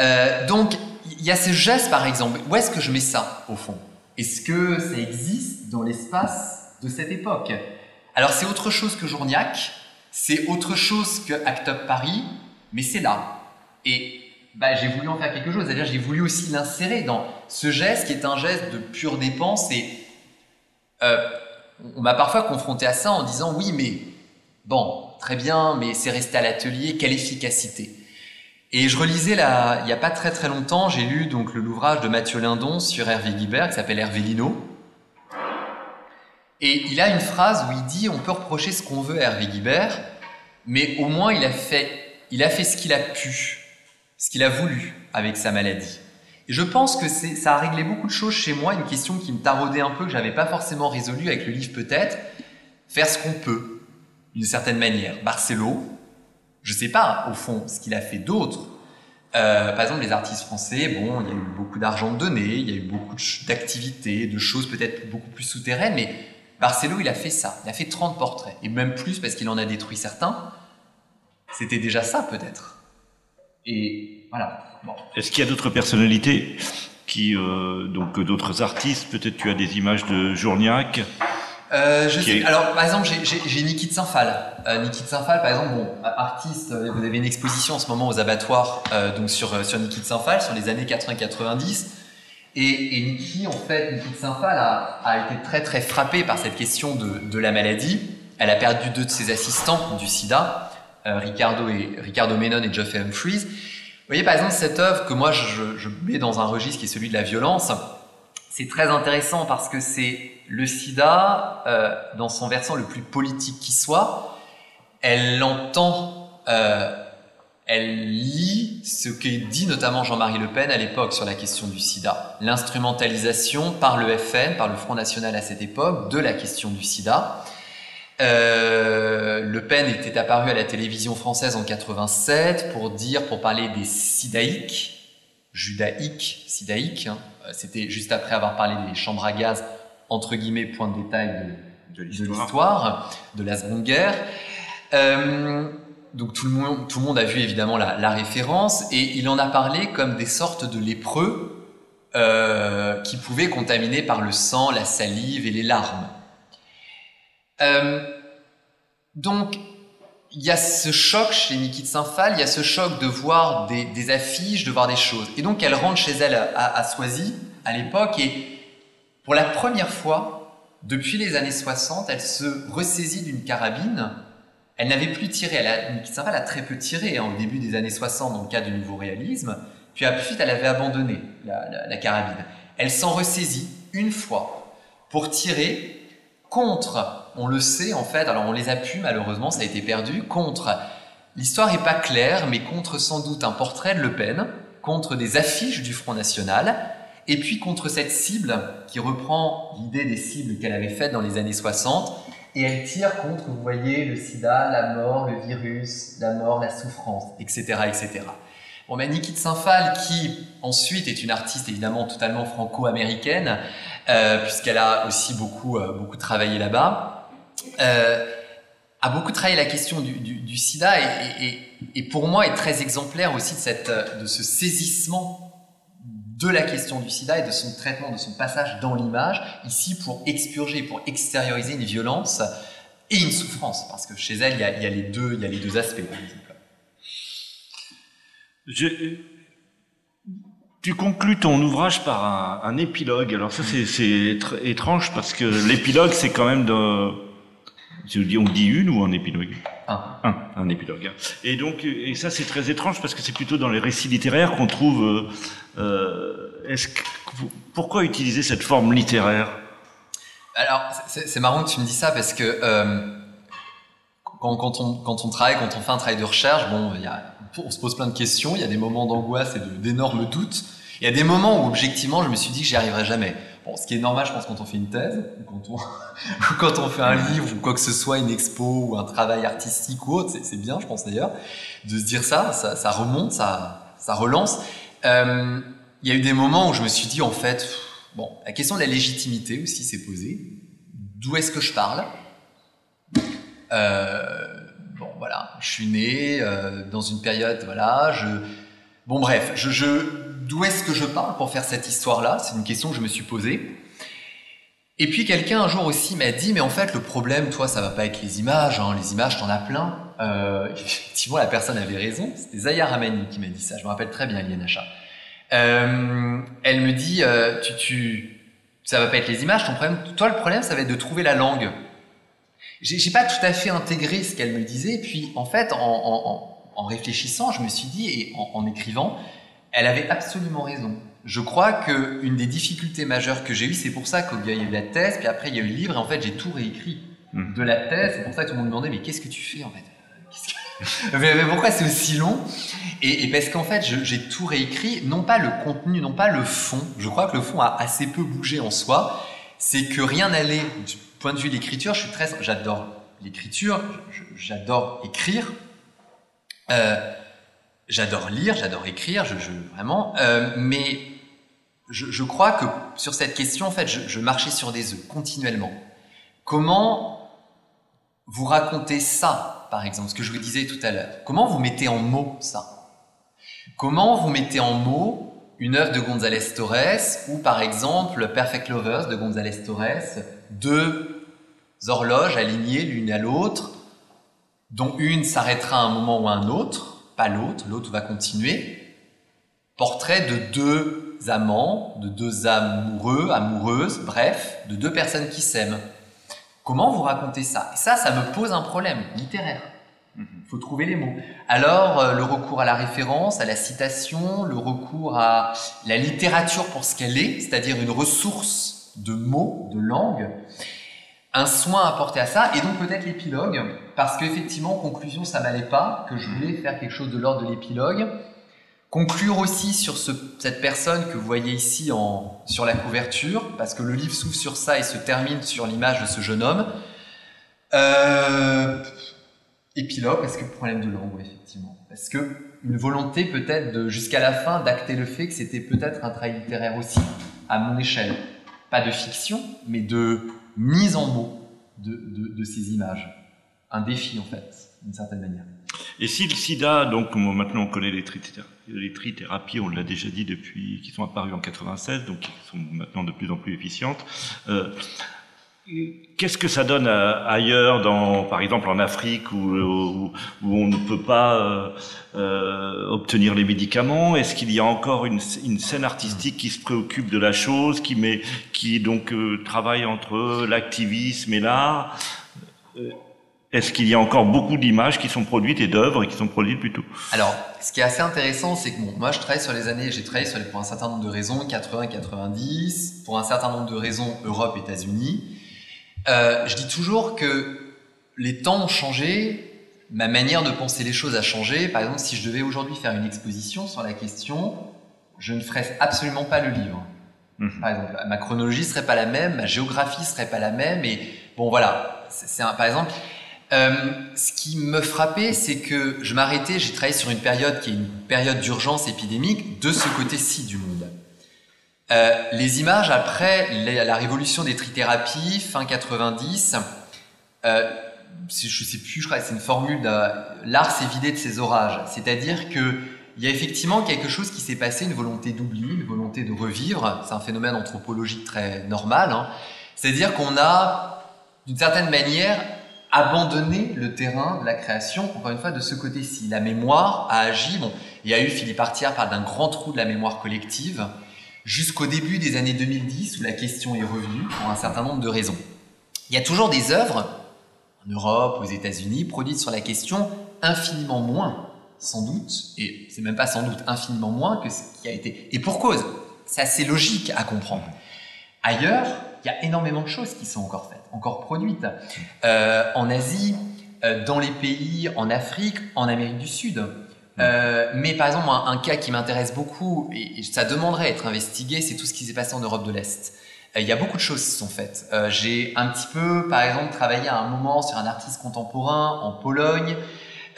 Euh, donc, il y a ce geste, par exemple. Où est-ce que je mets ça, au fond? Est-ce que ça existe dans l'espace de cette époque? Alors, c'est autre chose que Journiac, c'est autre chose que Act Up Paris, mais c'est là. Et bah, j'ai voulu en faire quelque chose. C'est-à-dire, j'ai voulu aussi l'insérer dans ce geste qui est un geste de pure dépense. Et euh, on m'a parfois confronté à ça en disant oui, mais bon, très bien, mais c'est resté à l'atelier, quelle efficacité Et je relisais là, il n'y a pas très très longtemps, j'ai lu donc l'ouvrage de Mathieu Lindon sur Hervé Guibert qui s'appelle Hervé Lino. Et il a une phrase où il dit on peut reprocher ce qu'on veut à Hervé Guibert, mais au moins il a fait, il a fait ce qu'il a pu, ce qu'il a voulu avec sa maladie. Et je pense que ça a réglé beaucoup de choses chez moi, une question qui me taraudait un peu, que j'avais pas forcément résolue avec le livre peut-être, faire ce qu'on peut, d'une certaine manière. Barcelo, je sais pas, au fond, ce qu'il a fait d'autre. Euh, par exemple, les artistes français, bon, il y a eu beaucoup d'argent donné, il y a eu beaucoup d'activités, de choses peut-être beaucoup plus souterraines, mais Barcelo, il a fait ça. Il a fait 30 portraits, et même plus parce qu'il en a détruit certains. C'était déjà ça, peut-être. Et voilà. Est-ce qu'il y a d'autres personnalités qui, euh, donc d'autres artistes? Peut-être tu as des images de Journiac euh, je sais, alors par exemple j'ai Niki de Saint-Phal. Euh, Niki de Saint-Phal par exemple, bon, artiste, euh, vous avez une exposition en ce moment aux abattoirs euh, donc sur, sur Niki de Saint-Phal sur les années 80-90. Et, et Niki en fait, Niki de Saint-Phal a, a, été très très frappée par cette question de, de, la maladie. Elle a perdu deux de ses assistants du sida, Ricardo, et, Ricardo Menon et Geoff Humphreys. Vous voyez par exemple cette œuvre que moi je, mets dans un registre qui est celui de la violence. C'est très intéressant parce que c'est le sida, euh, dans son versant le plus politique qui soit, elle entend, euh, elle lit ce que dit notamment Jean-Marie Le Pen à l'époque sur la question du sida. L'instrumentalisation par le FN, par le Front National à cette époque, de la question du sida. Euh, le Pen était apparu à la télévision française en 87 pour dire, pour parler des sidaïques, judaïques, sidaïques. Hein. C'était juste après avoir parlé des chambres à gaz, entre guillemets, point de détail de, de l'histoire, de, la Seconde Guerre. Euh, donc tout le, monde, tout le monde a vu évidemment la, la, référence et il en a parlé comme des sortes de lépreux euh, qui pouvaient contaminer par le sang, la salive et les larmes. Euh, donc, il y a ce choc chez Niki de Saint-Phal, il y a ce choc de voir des, affiches, de voir des choses. Et donc, elle rentre chez elle à, à Soisy, à l'époque, et pour la première fois, depuis les années 60, elle se ressaisit d'une carabine. Elle n'avait plus tiré, elle a, Niki de Saint-Phal a très peu tiré hein, au début des années 60 dans le cas du nouveau réalisme, puis ensuite elle avait abandonné la carabine. Elle s'en ressaisit une fois pour tirer contre, on le sait en fait, alors on les a pu malheureusement, ça a été perdu, contre, l'histoire n'est pas claire, mais contre sans doute un portrait de Le Pen, contre des affiches du Front National, et puis contre cette cible qui reprend l'idée des cibles qu'elle avait faites dans les années 60, et elle tire contre, vous voyez, le sida, la mort, le virus, la mort, la souffrance, etc. etc. Bon, ben, Niki de Saint-Phal, qui ensuite est une artiste évidemment totalement franco-américaine, euh, puisqu'elle a aussi beaucoup, euh, beaucoup travaillé là-bas, euh, a beaucoup travaillé la question du, sida et, pour moi est très exemplaire aussi de, cette, de ce saisissement de la question du sida et de son traitement, de son passage dans l'image, ici pour expurger, pour extérioriser une violence et une souffrance, parce que chez elle, il y a, les, deux, il y a les deux aspects, par exemple. Tu conclus ton ouvrage par un, un épilogue. Alors ça, c'est étrange parce que l'épilogue, c'est quand même de... On dit une ou un épilogue Un. Un, un épilogue. Et donc, et ça, c'est très étrange parce que c'est plutôt dans les récits littéraires qu'on trouve. Euh, est-ce que, pourquoi utiliser cette forme littéraire? Alors, c'est marrant que tu me dis ça parce que euh, quand, quand, on, quand on travaille, quand on fait un travail de recherche, bon, y a on se pose plein de questions, il y a des moments d'angoisse et d'énormes doutes. Il y a des moments où objectivement je me suis dit que j'y arriverais jamais. Bon, ce qui est normal, je pense, quand on fait une thèse, ou quand on, quand on fait un livre, ou quoi que ce soit, une expo, ou un travail artistique ou autre, c'est bien, je pense d'ailleurs, de se dire ça, ça, remonte, ça, ça relance. Euh, il y a eu des moments où je me suis dit, en fait, bon, la question de la légitimité aussi s'est posée. D'où est-ce que je parle? Euh, bon voilà, je suis né euh, dans une période, voilà, je... Bon bref, je... d'où est-ce que je parle pour faire cette histoire-là? C'est une question que je me suis posée. Et puis quelqu'un un jour aussi m'a dit, mais en fait le problème, toi, ça va pas être les images, hein, les images, t'en as plein. Euh, effectivement, la personne avait raison, c'était Zaya Ramani qui m'a dit ça, je me rappelle très bien, Lianacha. Euh, elle me dit, euh, tu, tu, ça va pas être les images, ton problème, toi le problème, ça va être de trouver la langue j'ai pas tout à fait intégré ce qu'elle me disait. Et puis, en fait, en réfléchissant, je me suis dit, et en, écrivant, elle avait absolument raison. Je crois qu'une des difficultés majeures que j'ai eues, c'est pour ça qu'il y a eu la thèse, puis après il y a eu le livre, et en fait j'ai tout réécrit hmm. de la thèse. C'est pour ça que tout le monde me demandait, mais qu'est-ce que tu fais en fait? Mais, pourquoi c'est aussi long? Et, parce qu'en fait, j'ai tout réécrit, non pas le contenu, non pas le fond. Je crois que le fond a assez peu bougé en soi. C'est que rien n'allait du point de vue de l'écriture. Je suis très, j'adore l'écriture, j'adore écrire. Euh, j'adore lire, j'adore écrire, je, vraiment. Euh, mais je, crois que sur cette question, en fait, je, marchais sur des œufs continuellement. Comment vous racontez ça, par exemple, ce que je vous disais tout à l'heure? Comment vous mettez en mots ça? Comment vous mettez en mots une œuvre de González Torres ou par exemple Perfect Lovers de González Torres, deux horloges alignées l'une à l'autre, dont une s'arrêtera à un moment ou à un autre, pas l'autre, l'autre va continuer. Portrait de deux amants, de deux amoureux, amoureuses, bref, de deux personnes qui s'aiment. Comment vous racontez ça? Et ça, ça me pose un problème littéraire. Il faut trouver les mots. Alors, euh, le recours à la référence, à la citation, le recours à la littérature pour ce qu'elle est, c'est-à-dire une ressource de mots, de langue, un soin apporté à ça, et donc peut-être l'épilogue, parce qu'effectivement, conclusion, ça m'allait pas, que je voulais faire quelque chose de l'ordre de l'épilogue. Conclure aussi sur cette personne que vous voyez ici en, sur la couverture, parce que le livre s'ouvre sur ça et se termine sur l'image de ce jeune homme. Euh, épilogue, parce que problème de langue, effectivement. Parce que une volonté peut-être jusqu'à la fin, d'acter le fait que c'était peut-être un travail littéraire aussi, à mon échelle. Pas de fiction, mais de mise en mots de, ces images. Un défi, en fait, d'une certaine manière. Et si le sida, donc maintenant on connaît les, les trithérapies, on l'a déjà dit depuis, qui sont apparues en 96, donc qui sont maintenant de plus en plus efficientes, euh, Qu'est-ce que ça donne euh, ailleurs, par exemple en Afrique, où, on ne peut pas euh, euh, obtenir les médicaments? Est-ce qu'il y a encore une, scène artistique qui se préoccupe de la chose, qui, donc travaille entre l'activisme et l'art? Est-ce qu'il y a encore beaucoup d'images qui sont produites et d'œuvres qui sont produites plutôt Alors, ce qui est assez intéressant, c'est que moi je travaille sur les années, j'ai travaillé sur les, pour un certain nombre de raisons, 80-90, pour un certain nombre de raisons, Europe, États-Unis. Euh, je dis toujours que les temps ont changé, ma manière de penser les choses a changé. Par exemple, si je devais aujourd'hui faire une exposition sur la question, je ne ferais absolument pas le livre. Mhm. Par exemple, ma chronologie serait pas la même, ma géographie serait pas la même. Et bon, voilà. C'est par exemple, euh, ce qui me frappait, c'est que je m'arrêtais. J'ai travaillé sur une période qui est une période d'urgence épidémique de ce côté-ci du monde. Euh, les images après la révolution des trithérapies, fin 90, euh, je sais plus, je crois que c'est une formule l'art s'est vidé de ses orages. C'est-à-dire que il y a effectivement quelque chose qui s'est passé, une volonté d'oubli, une volonté de revivre. C'est un phénomène anthropologique très normal. Hein. C'est-à-dire qu'on a, d'une certaine manière, abandonné le terrain de la création, encore une fois, de ce côté-ci. La mémoire a agi. Bon, il y a eu, Philippe Artière parle d'un grand trou de la mémoire collective jusqu'au début des années 2010 où la question est revenue pour un certain nombre de raisons. Il y a toujours des œuvres, en Europe, aux États-Unis, produites sur la question infiniment moins, sans doute, et c'est même pas sans doute infiniment moins que ce qui a été. Et pour cause, c'est assez logique à comprendre. Ailleurs, il y a énormément de choses qui sont encore faites, encore produites. Euh, en Asie, euh, dans les pays, en Afrique, en Amérique du Sud. Euh, mais par exemple, un, cas qui m'intéresse beaucoup, et, ça demanderait à être investigué, c'est tout ce qui s'est passé en Europe de l'Est. Euh, il y a beaucoup de choses qui sont faites. Euh, j'ai un petit peu, par exemple, travaillé à un moment sur un artiste contemporain en Pologne,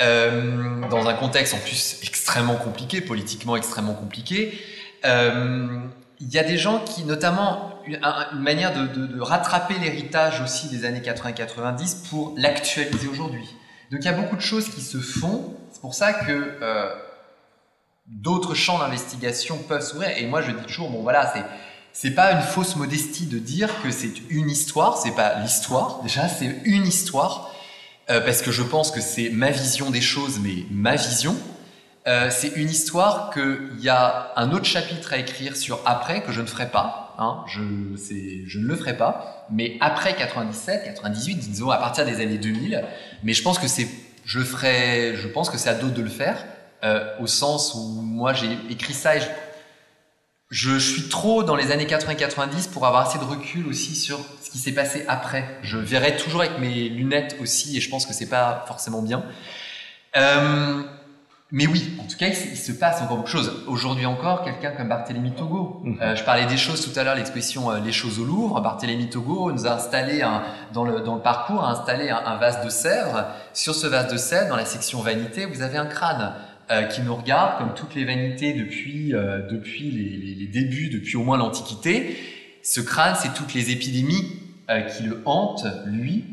dans un contexte en plus extrêmement compliqué, politiquement extrêmement compliqué. Il y a des gens qui, notamment, une, manière de, de rattraper l'héritage aussi des années 80-90 pour l'actualiser aujourd'hui. Donc il y a beaucoup de choses qui se font. Pour ça que euh, d'autres champs d'investigation peuvent s'ouvrir. Et moi, je dis toujours, bon voilà, c'est c'est pas une fausse modestie de dire que c'est une histoire. C'est pas l'histoire. Déjà, c'est une histoire euh, parce que je pense que c'est ma vision des choses, mais ma vision. Euh, c'est une histoire qu'il y a un autre chapitre à écrire sur après que je ne ferai pas. Hein, je, je ne le ferai pas. Mais après 97, 98, disons à partir des années 2000. Mais je pense que c'est Je ferai, je pense que c'est à d'autres de le faire, euh, au sens où moi j'ai écrit ça et je, je, suis trop dans les années 80-90 pour avoir assez de recul aussi sur ce qui s'est passé après. Je verrai toujours avec mes lunettes aussi et je pense que c'est pas forcément bien. Euh, mais oui, en tout cas, il, se passe encore beaucoup de choses. Aujourd'hui encore, quelqu'un comme Barthélemy Togo. Mhm. Euh, je parlais des choses tout à l'heure, l'exposition euh, Les choses au Louvre. Barthélemy Togo nous a installé un, dans, le, dans le parcours, a installé un, vase de Sèvres. Sur ce vase de Sèvres, dans la section vanité, vous avez un crâne euh, qui nous regarde comme toutes les vanités depuis, depuis les, les, débuts, depuis au moins l'Antiquité. Ce crâne, c'est toutes les épidémies qui le hantent, lui.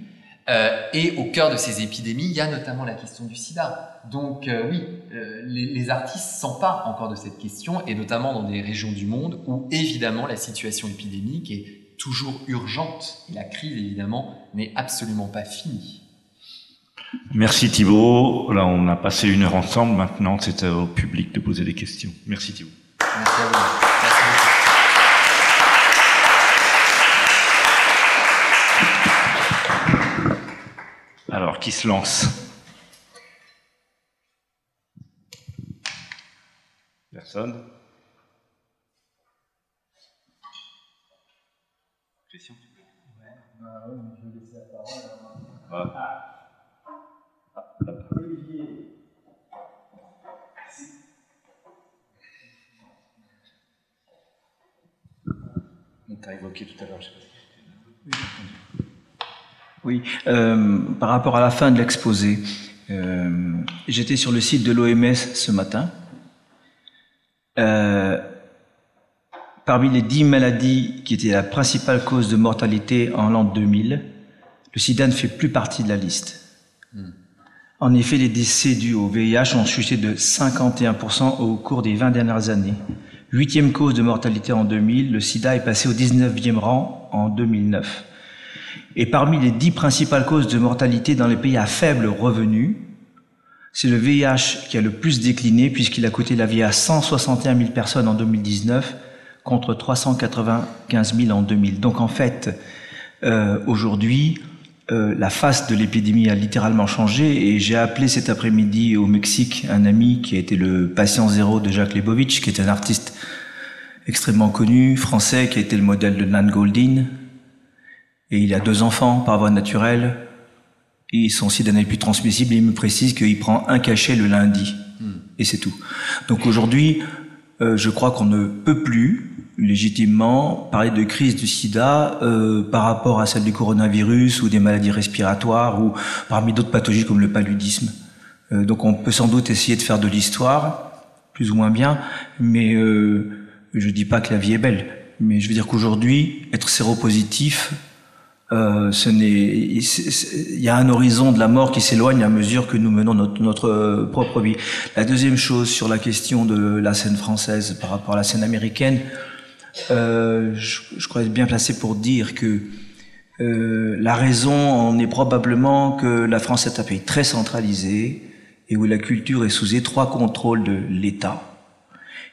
Et au cœur de ces épidémies, il y a notamment la question du sida. Donc euh, oui, euh, les, artistes s'emparent encore de cette question, et notamment dans des régions du monde où évidemment la situation épidémique est toujours urgente. la crise évidemment n'est absolument pas finie. Merci Thibault. Là, on a passé une heure ensemble. Maintenant, c'est au public de poser des questions. Merci Thibault. Merci à vous. Qui se lance Personne bah ouais, je vais laisser la parole. Ah. Ah, évoqué tout à l'heure, je sais pas si Oui, euh, par rapport à la fin de l'exposé, euh, j'étais sur le site de l'OMS ce matin euh, parmi les dix maladies qui étaient la principale cause de mortalité en l'an 2000, le sida ne fait plus partie de la liste. Hmm. En effet, les décès dus au VIH ont chuté de 51% au cours des 20 dernières années. Huitième cause de mortalité en 2000, le sida est passé au 19e rang en 2009. Et parmi les dix principales causes de mortalité dans les pays à faible revenu, c'est le VIH qui a le plus décliné puisqu'il a coûté la vie à 161 000 personnes en 2019 contre 395 000 en 2000. Donc en fait, euh, aujourd'hui, euh, la face de l'épidémie a littéralement changé et j'ai appelé cet après-midi au Mexique un ami qui a été le patient zéro de Jacques Lebovitch, qui est un artiste extrêmement connu, français, qui a été le modèle de Nan Goldin. Et il a deux enfants par voie naturelle, et son sida n'est plus transmissible. il me précise qu'il prend un cachet le lundi. Et c'est tout. Donc aujourd'hui, euh, je crois qu'on ne peut plus légitimement parler de crise du sida euh, par rapport à celle du coronavirus ou des maladies respiratoires ou parmi d'autres pathologies comme le paludisme. Euh, donc on peut sans doute essayer de faire de l'histoire, plus ou moins bien, mais euh, je dis pas que la vie est belle. Mais je veux dire qu'aujourd'hui, être séropositif, euh, ce n'est, il y a un horizon de la mort qui s'éloigne à mesure que nous menons notre, euh, propre vie. La deuxième chose sur la question de la scène française par rapport à la scène américaine, euh, je, je, crois être bien placé pour dire que euh, la raison en est probablement que la France est un pays très centralisé et où la culture est sous étroit contrôle de l'État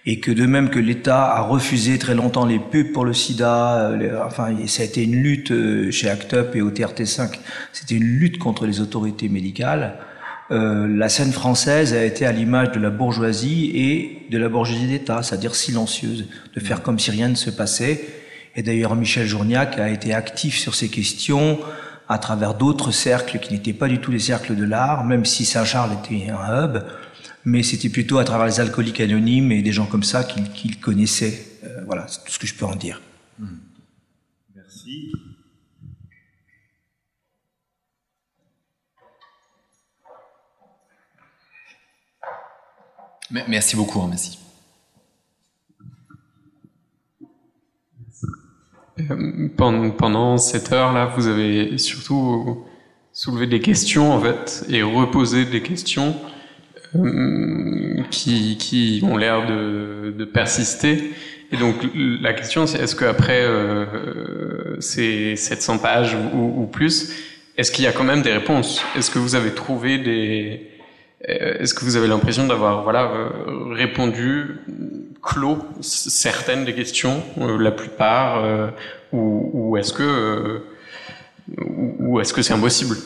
et que de même que l'État a refusé très longtemps les pubs pour le sida, euh, enfin ça a été une lutte euh, chez ACT UP et au TRT5, c'était une lutte contre les autorités médicales. Euh, la scène française a été à l'image de la bourgeoisie et de la bourgeoisie d'État, c'est-à-dire silencieuse, de faire comme si rien ne se passait. Et d'ailleurs, Michel Journiac a été actif sur ces questions à travers d'autres cercles qui n'étaient pas du tout les cercles de l'art, même si Saint-Charles était un hub mais c'était plutôt à travers les alcooliques anonymes et des gens comme ça qu'il connaissait. Euh, voilà, c'est tout ce que je peux en dire. Merci. Merci beaucoup, hein, merci. Euh, pendant cette heure-là, vous avez surtout soulevé des questions en fait et reposé des questions euh, qui, qui ont l'air de, de, persister. Et donc la question c'est est-ce qu'après euh, ces 700 pages ou, plus, est-ce qu'il y a quand même des réponses? Est-ce que vous avez trouvé des... Euh, est-ce que vous avez l'impression d'avoir voilà, euh, répondu, clos certaines des questions, la plupart, ou est-ce que, ou est-ce que c'est impossible?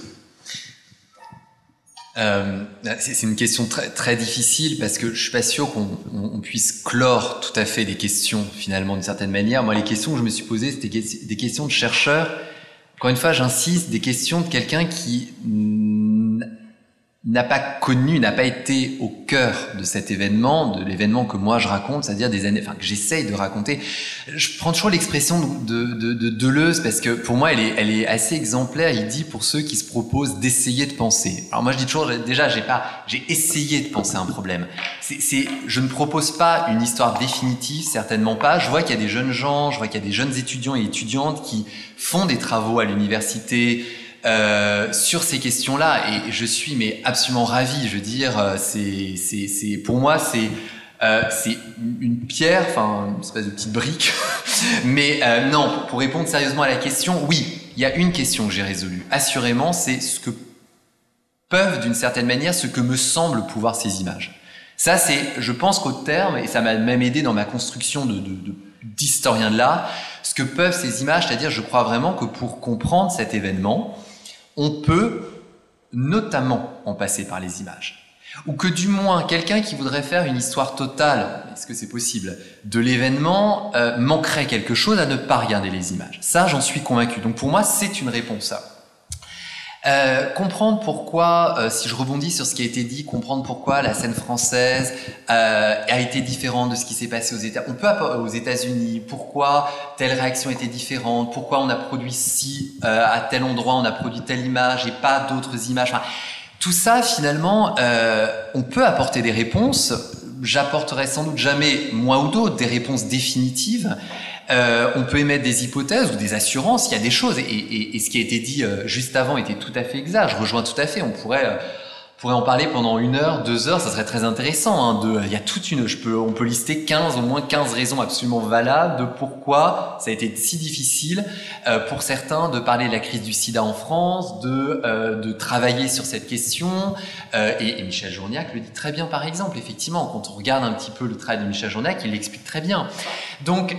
Euh, c'est une question très, très difficile parce que je suis pas sûr qu'on puisse clore tout à fait des questions finalement d'une certaine manière. Moi, les questions que je me suis posées, c'était des questions de chercheurs. Encore une fois, j'insiste, des questions de quelqu'un qui n'a pas connu, n'a pas été au cœur de cet événement, de l'événement que moi je raconte, c'est-à-dire des années, enfin que j'essaye de raconter. Je prends toujours l'expression de, de, de, Deleuze parce que pour moi elle est, elle est assez exemplaire. Il dit pour ceux qui se proposent d'essayer de penser. Alors moi je dis toujours déjà j'ai pas, j'ai essayé de penser un problème. C'est, je ne propose pas une histoire définitive, certainement pas. Je vois qu'il y a des jeunes gens, je vois qu'il y a des jeunes étudiants et étudiantes qui font des travaux à l'université euh, sur ces questions-là et je suis mais absolument ravi. Je veux dire, euh, c'est c'est c'est pour moi c'est euh, c'est une pierre, enfin une espèce de petite brique. mais euh, non, pour répondre sérieusement à la question, oui, il y a une question que j'ai résolue. Assurément, c'est ce que peuvent d'une certaine manière, ce que me semblent pouvoir ces images. Ça, c'est, je pense qu'au terme, et ça m'a même aidé dans ma construction de, de, d'historien de l'art, ce que peuvent ces images, c'est-à-dire, je crois vraiment que pour comprendre cet événement, on peut notamment en passer par les images. Ou que du moins quelqu'un qui voudrait faire une histoire totale, est-ce que c'est possible, de l'événement euh, manquerait quelque chose à ne pas regarder les images? Ça, j'en suis convaincu. Donc pour moi, c'est une réponse à. Euh, comprendre pourquoi, euh, si je rebondis sur ce qui a été dit, comprendre pourquoi la scène française euh, a été différente de ce qui s'est passé aux États, on peut aux États-Unis, pourquoi telle réaction était différente, pourquoi on a produit si à tel endroit on a produit telle image et pas d'autres images. Enfin, tout ça, finalement, on peut apporter des réponses. J'apporterai sans doute jamais, moi ou d'autres, des réponses définitives. Euh, on peut émettre des hypothèses ou des assurances. Il y a des choses, et, ce qui a été dit euh, juste avant était tout à fait exact. Je rejoins tout à fait. On pourrait euh, pourrait en parler pendant une heure, deux heures, ça serait très intéressant. Hein, il y a toute une, on peut lister 15, au moins 15 raisons absolument valables de pourquoi ça a été si difficile euh, pour certains de parler de la crise du sida en France, de, euh, travailler sur cette question. Euh, et, et, Michel Journiac le dit très bien par exemple, effectivement, quand on regarde un petit peu le travail de Michel Journiac, il l'explique très bien. Donc,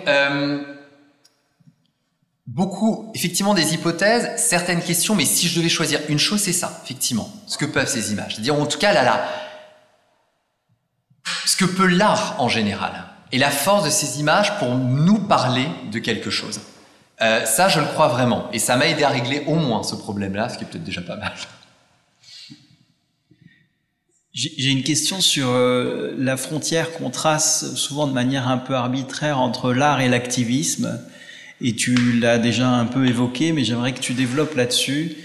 beaucoup, effectivement, des hypothèses, certaines questions, mais si je devais choisir une chose, c'est ça, effectivement, ce que peuvent ces images. C'est-à-dire, en tout cas, là, ce que peut l'art en général, et la force de ces images pour nous parler de quelque chose. Euh, ça, je le crois vraiment, et ça m'a aidé à régler au moins ce problème-là, ce qui est peut-être déjà pas mal. J'ai une question sur euh, la frontière qu'on trace souvent de manière un peu arbitraire entre l'art et l'activisme et tu l'as déjà un peu évoqué, mais j'aimerais que tu développes là-dessus.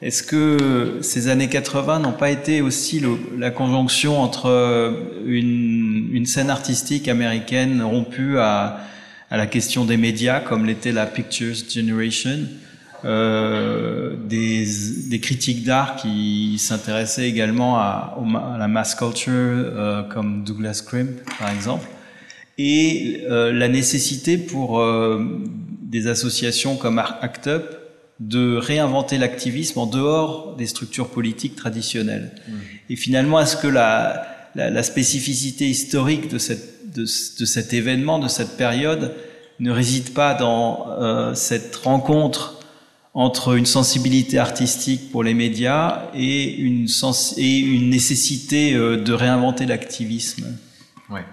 Est-ce que ces années 80 n'ont pas été aussi la conjonction entre euh, une, scène artistique américaine rompue à, la question des médias, comme l'était la Pictures Generation, euh, des, critiques d'art qui s'intéressaient également à, la mass culture, euh, comme Douglas Crimp, par exemple, et la nécessité pour des associations comme ACT UP de réinventer l'activisme en dehors des structures politiques traditionnelles. Mmh. Et finalement, est-ce que la, la, la, spécificité historique de, cette, de, de, cet événement, de cette période, ne réside pas dans euh, cette rencontre entre une sensibilité artistique pour les médias et une, sens et une nécessité euh, de réinventer l'activisme? Ouais.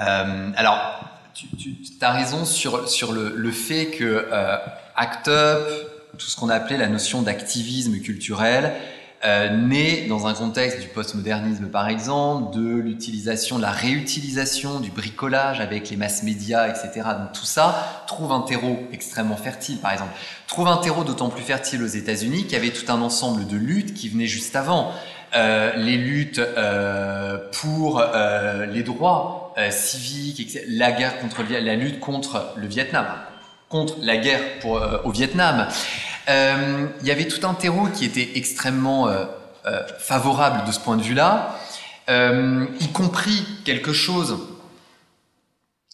Euh, alors, tu, as raison sur, sur le, le fait que euh, ACT UP, tout ce qu'on appelait la notion d'activisme culturel, euh, naît dans un contexte du postmodernisme par exemple, de l'utilisation, de la réutilisation, du bricolage avec les masses médias, etc. Donc tout ça trouve un terreau extrêmement fertile par exemple. Trouve un terreau d'autant plus fertile aux États-Unis qu'il y avait tout un ensemble de luttes qui venaient juste avant. Euh, les luttes pour les droits euh, civiques, la guerre contre la lutte contre le Vietnam, contre la guerre euh, au Vietnam. Il y avait tout un terreau qui était extrêmement favorable de ce point de vue-là, y compris quelque chose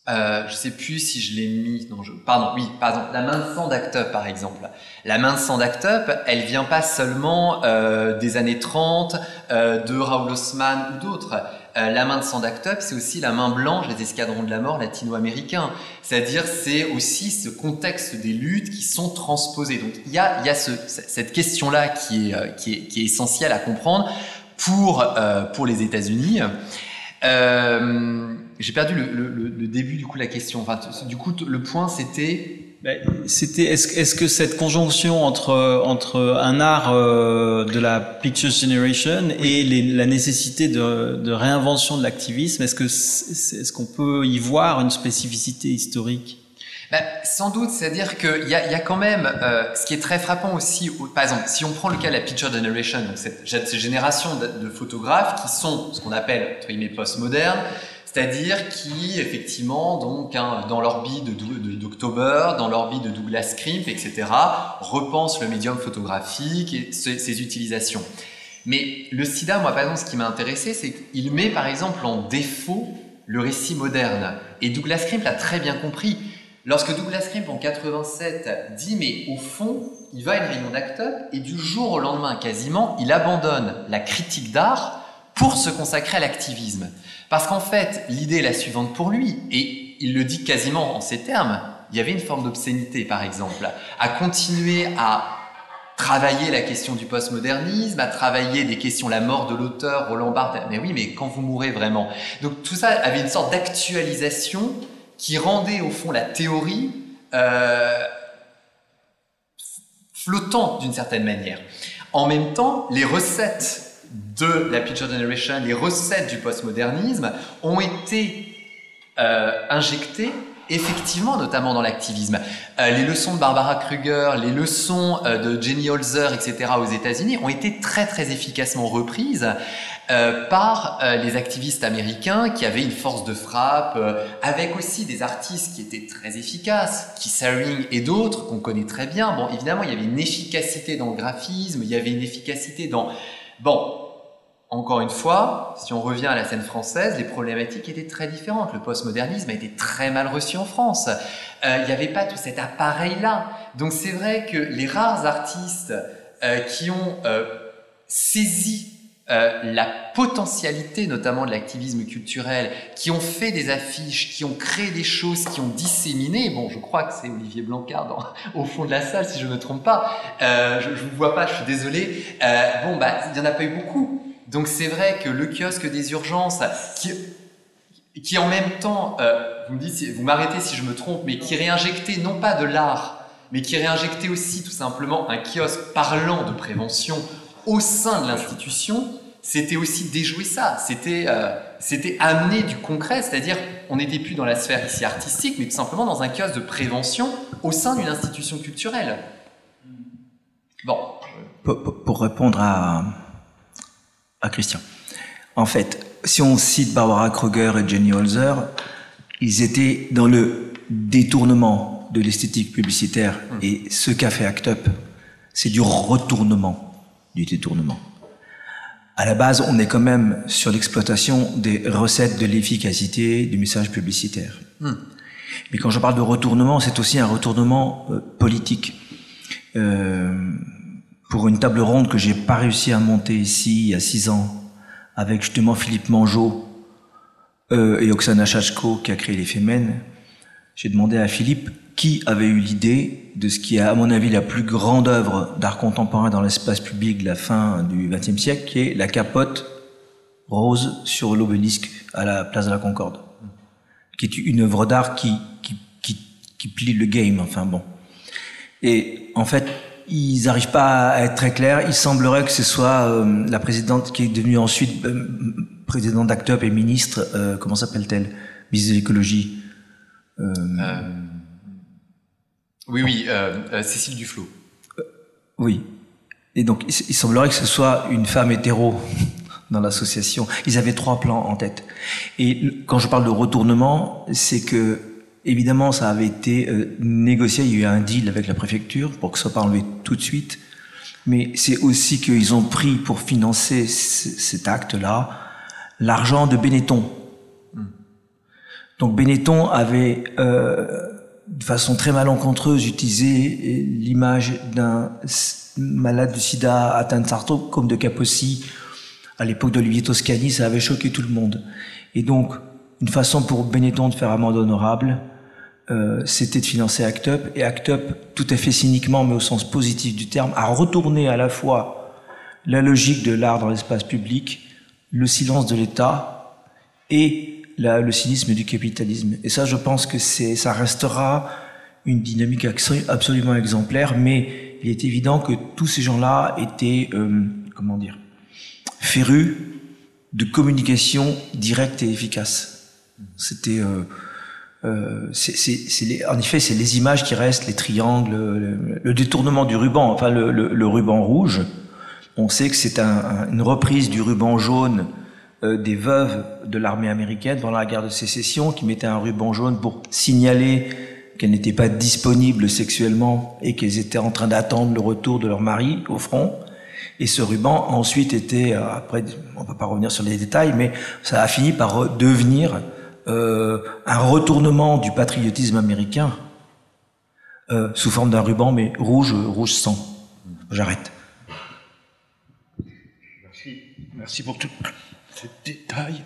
euh, je sais plus si je l'ai mis. Non, pardon, oui, pardon. La main de sang d'Act Up, par exemple. La main de sang d'Act Up, elle vient pas seulement euh, des années 30, euh, de Raoul Haussmann ou d'autres. Euh, la main de Sandact Up, c'est aussi la main blanche des escadrons de la mort latino-américains. C'est-à-dire, c'est aussi ce contexte des luttes qui sont transposées. Donc, il y a, y a ce, cette question-là qui est, euh, qui, est, qui est essentielle à comprendre pour, euh, pour les États-Unis. Euh, J'ai perdu le, le, le, début du coup la question. Enfin, du coup, le point c'était c'était est-ce est que cette conjonction entre entre un art euh, de la picture generation et les, la nécessité de, de réinvention de l'activisme, est-ce que est-ce qu'on peut y voir une spécificité historique? Ben, sans doute, c'est-à-dire qu'il y a, y a quand même, euh, ce qui est très frappant aussi, par exemple, si on prend le cas de la Picture Generation, donc cette, cette génération de, de, photographes qui sont ce qu'on appelle, entre guillemets, post-modernes, c'est-à-dire qui, effectivement, donc, hein, dans l'orbite d'October, dans l'orbite de Douglas Crimp, etc., repensent le médium photographique et ses, utilisations. Mais le sida, moi, par exemple, ce qui m'a intéressé, c'est qu'il met, par exemple, en défaut le récit moderne. Et Douglas Crimp l'a très bien compris. Lorsque Douglas Crimp, en 87, dit, mais au fond, il va à une réunion d'acteurs, et du jour au lendemain, quasiment, il abandonne la critique d'art pour se consacrer à l'activisme. Parce qu'en fait, l'idée est la suivante pour lui, et il le dit quasiment en ces termes, il y avait une forme d'obscénité, par exemple, à continuer à travailler la question du postmodernisme, à travailler des questions, la mort de l'auteur, Roland Barthes, mais oui, mais quand vous mourrez vraiment. Donc tout ça avait une sorte d'actualisation qui rendait au fond la théorie euh, flottante d'une certaine manière. En même temps, les recettes de la Picture Generation, les recettes du postmodernisme ont été euh, injectées effectivement, notamment dans l'activisme. Euh, les leçons de Barbara Kruger, les leçons euh, de Jenny Holzer, etc. aux États-Unis ont été très très efficacement reprises par les activistes américains qui avaient une force de frappe, avec aussi des artistes qui étaient très efficaces, Keith et d'autres qu'on connaît très bien. Bon, évidemment, il y avait une efficacité dans le graphisme, il y avait une efficacité dans... Bon, encore une fois, si on revient à la scène française, les problématiques étaient très différentes. Le postmodernisme a été très mal reçu en France. Euh, il n'y avait pas tout cet appareil-là. Donc c'est vrai que les rares artistes euh, qui ont euh, saisi la potentialité notamment de l'activisme culturel, qui ont fait des affiches, qui ont créé des choses, qui ont disséminé. Bon, je crois que c'est Olivier Blancard au fond de la salle, si je ne me trompe pas. Je ne vous vois pas, je suis désolé. Bon, bah, il n'y en a pas eu beaucoup. Donc c'est vrai que le kiosque des urgences, qui, en même temps, euh, vous m'arrêtez si je me trompe, mais qui réinjectait non pas de l'art, mais qui réinjectait aussi tout simplement un kiosque parlant de prévention au sein de l'institution, c'était aussi déjouer ça, c'était euh, amener du concret, c'est-à-dire on n'était plus dans la sphère ici artistique, mais tout simplement dans un kiosque de prévention au sein d'une institution culturelle. Bon. Pour répondre à, à Christian. En fait, si on cite Barbara Kruger et Jenny Holzer, ils étaient dans le détournement de l'esthétique publicitaire. Mmh. Et ce qu'a fait Act Up, c'est du retournement du détournement. À la base, on est quand même sur l'exploitation des recettes de l'efficacité du message publicitaire. Mmh. Mais quand je parle de retournement, c'est aussi un retournement euh, politique. Euh, pour une table ronde que j'ai pas réussi à monter ici il y a six ans, avec justement Philippe Mangeot euh, et Oksana Chachko qui a créé les Femen, j'ai demandé à Philippe qui avait eu l'idée de ce qui est, à mon avis, la plus grande œuvre d'art contemporain dans l'espace public de la fin du XXe siècle, qui est la capote rose sur l'obélisque à la place de la Concorde, qui est une œuvre d'art qui, qui, qui, qui plie le game, enfin bon. Et en fait, ils n'arrivent pas à être très clairs. Il semblerait que ce soit euh, la présidente qui est devenue ensuite euh, présidente d'Act Up et ministre, euh, comment s'appelle-t-elle? Ministre de l'écologie. Euh, euh, oui, oui, Cécile Duflot. oui. Et donc, il, il, semblerait que ce soit une femme hétéro dans l'association. Ils avaient trois plans en tête. Et quand je parle de retournement, c'est que Évidemment, ça avait été euh, négocié, il y a eu un deal avec la préfecture pour que ça soit enlevé tout de suite. Mais c'est aussi qu'ils ont pris pour financer cet acte-là l'argent de Benetton. Donc Benetton avait, euh, de façon très malencontreuse, utilisé l'image d'un malade de sida atteint de sarto comme de Kapossi À l'époque d'Olivier Toscani, ça avait choqué tout le monde. Et donc, une façon pour Benetton de faire amende honorable, euh, c'était de financer Act Up. Et Act Up, tout à fait cyniquement, mais au sens positif du terme, a retourné à la fois la logique de l'art dans l'espace public, le silence de l'État et le cynisme du capitalisme. Et ça, je pense que c'est, ça restera une dynamique absolument exemplaire, mais il est évident que tous ces gens-là étaient, euh, comment dire, férus de communication directe et efficace. C'était, euh, euh, c'est, en effet, c'est les images qui restent, les triangles, le, détournement du ruban, enfin le, le, ruban rouge. On sait que c'est un, une reprise du ruban jaune euh, des veuves de l'armée américaine pendant la guerre de sécession, qui mettaient un ruban jaune pour signaler qu'elles n'étaient pas disponibles sexuellement et qu'elles étaient en train d'attendre le retour de leur mari au front. Et ce ruban ensuite était, euh, après, on ne va pas revenir sur les détails, mais ça a fini par devenir euh, un retournement du patriotisme américain euh, sous forme d'un ruban, mais rouge, rouge sang. J'arrête. Merci, merci pour tous ces détails.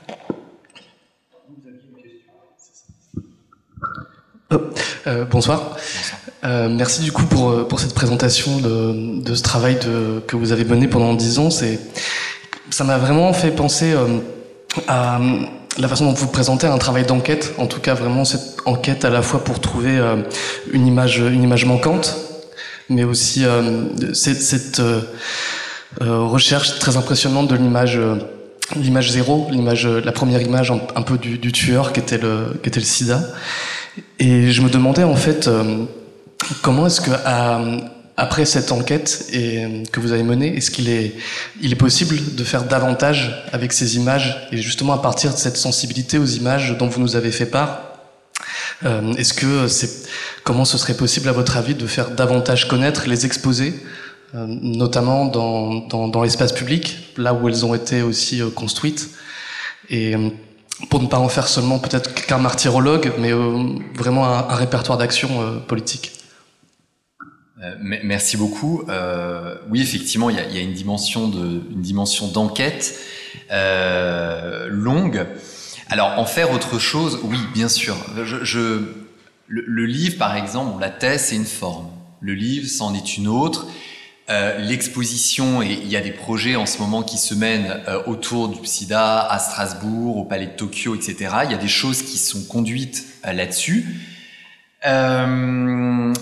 Oh, euh, bonsoir. Euh, merci du coup pour, pour cette présentation de, de ce travail de, que vous avez mené pendant dix ans. C'est, ça m'a vraiment fait penser euh, à la façon dont vous présentez un travail d'enquête. En tout cas, vraiment cette enquête à la fois pour trouver euh, une image, une image manquante, mais aussi cette, cette recherche très impressionnante de l'image l'image zéro, l'image, la première image un, peu du, tueur qui était le, qui était le SIDA. Et je me demandais en fait euh, comment est-ce que après cette enquête et, que vous avez menée, est-ce qu'il est, il est possible de faire davantage avec ces images et justement à partir de cette sensibilité aux images dont vous nous avez fait part euh, Est-ce que c'est comment ce serait possible à votre avis de faire davantage connaître, les exposer, euh, notamment dans, dans, dans l'espace public, là où elles ont été aussi construites et pour ne pas en faire seulement peut-être qu'un martyrologue, mais euh, vraiment un, répertoire d'action euh, politique? Euh, merci beaucoup. oui, effectivement, il y a, une dimension de, une dimension d'enquête longue. Alors, en faire autre chose, oui, bien sûr. Je, le, livre, par exemple, la thèse, c'est une forme. Le livre, c'en est une autre. Euh, l'exposition, et il y a des projets en ce moment qui se mènent euh, autour du sida à Strasbourg, au Palais de Tokyo, etc. Il y a des choses qui sont conduites euh, là-dessus. Euh,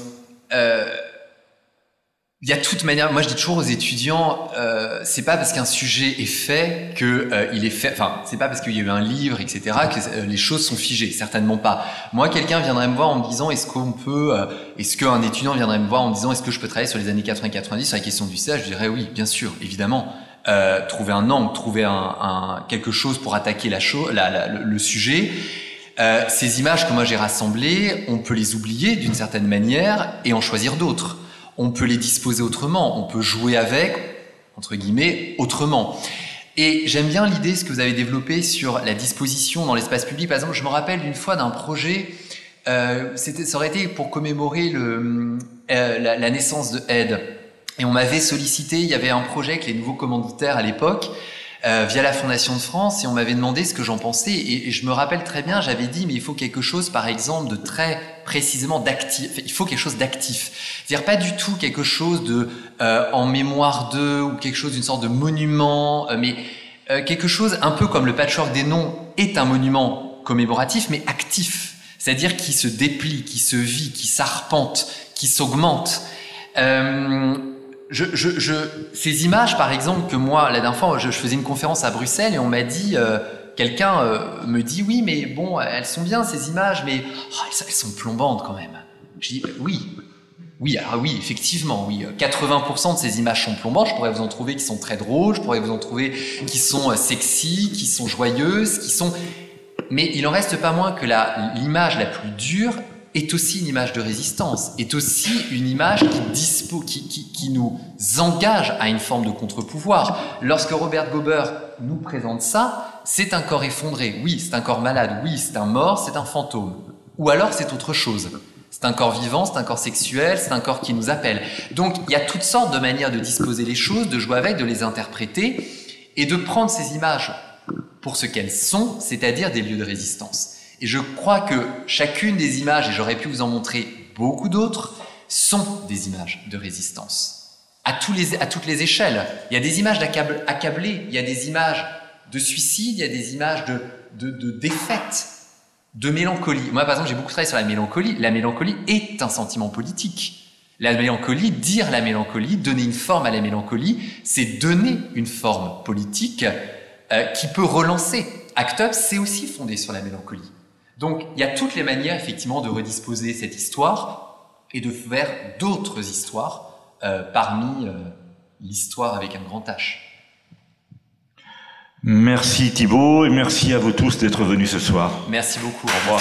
il y a toute manière, moi je dis toujours aux étudiants, euh, c'est pas parce qu'un sujet est fait que euh, il est fait, enfin c'est pas parce qu'il y a eu un livre, etc. que euh, les choses sont figées, certainement pas. Moi, quelqu'un viendrait me voir en me disant, est-ce qu'on peut, euh, est-ce qu'un étudiant viendrait me voir en me disant, est-ce que je peux travailler sur les années 80-90 sur la question du sida Je dirais oui, bien sûr, évidemment. trouver un angle, trouver un, un, quelque chose pour attaquer la, la, la le, le, sujet. ces images que moi j'ai rassemblées, on peut les oublier d'une certaine manière et en choisir d'autres on peut les disposer autrement, on peut jouer avec, entre guillemets, autrement. Et j'aime bien l'idée, ce que vous avez développé sur la disposition dans l'espace public. Par exemple, je me rappelle d'une fois d'un projet, euh, ça aurait été pour commémorer euh, la, la, naissance de Ed. Et on m'avait sollicité, il y avait un projet avec les nouveaux commanditaires à l'époque, euh, via la Fondation de France et on m'avait demandé ce que j'en pensais et, je me rappelle très bien, j'avais dit mais il faut quelque chose par exemple de très précisément d'actif, il faut quelque chose d'actif. C'est-à-dire pas du tout quelque chose de euh, en mémoire d'eux ou quelque chose d'une sorte de monument, euh, mais quelque chose un peu comme le patchwork des noms est un monument commémoratif mais actif, c'est-à-dire qui se déplie, qui se vit, qui s'arpente, qui s'augmente. Euh, je, ces images, par exemple, que moi, la dernière fois, je, faisais une conférence à Bruxelles et on m'a dit, euh, quelqu'un euh, me dit, oui, mais bon, elles sont bien ces images, mais oh, elles, sont plombantes quand même. Je dis, oui, oui, alors oui, effectivement, oui. 80% de ces images sont plombantes. Je pourrais vous en trouver qui sont très drôles, je pourrais vous en trouver qui sont euh, sexy, qui sont joyeuses, qui sont. Mais il en reste pas moins que l'image la plus dure est aussi une image de résistance, est aussi une image qui, nous engage à une forme de contre-pouvoir. Lorsque Robert Gober nous présente ça, c'est un corps effondré, oui, c'est un corps malade, oui, c'est un mort, c'est un fantôme. Ou alors c'est autre chose. C'est un corps vivant, c'est un corps sexuel, c'est un corps qui nous appelle. Donc il y a toutes sortes de manières de disposer les choses, de jouer avec, de les interpréter. et de prendre ces images pour ce qu'elles sont, c'est-à-dire des lieux de résistance. Et je crois que chacune des images, et j'aurais pu vous en montrer beaucoup d'autres, sont des images de résistance. À, tous les, à toutes les échelles. Il y a des images accablées, il y a des images de suicide, il y a des images de, de, défaite, de mélancolie. Moi, par exemple, j'ai beaucoup travaillé sur la mélancolie. La mélancolie est un sentiment politique. La mélancolie, dire la mélancolie, donner une forme à la mélancolie, c'est donner une forme politique euh, qui peut relancer. Act Up, c'est aussi fondé sur la mélancolie. Donc, il y a toutes les manières, effectivement, de redisposer cette histoire et de faire d'autres histoires euh, parmi euh, l'histoire avec un grand H. Merci Thibault et merci à vous tous d'être venus ce soir. Merci beaucoup. Au revoir.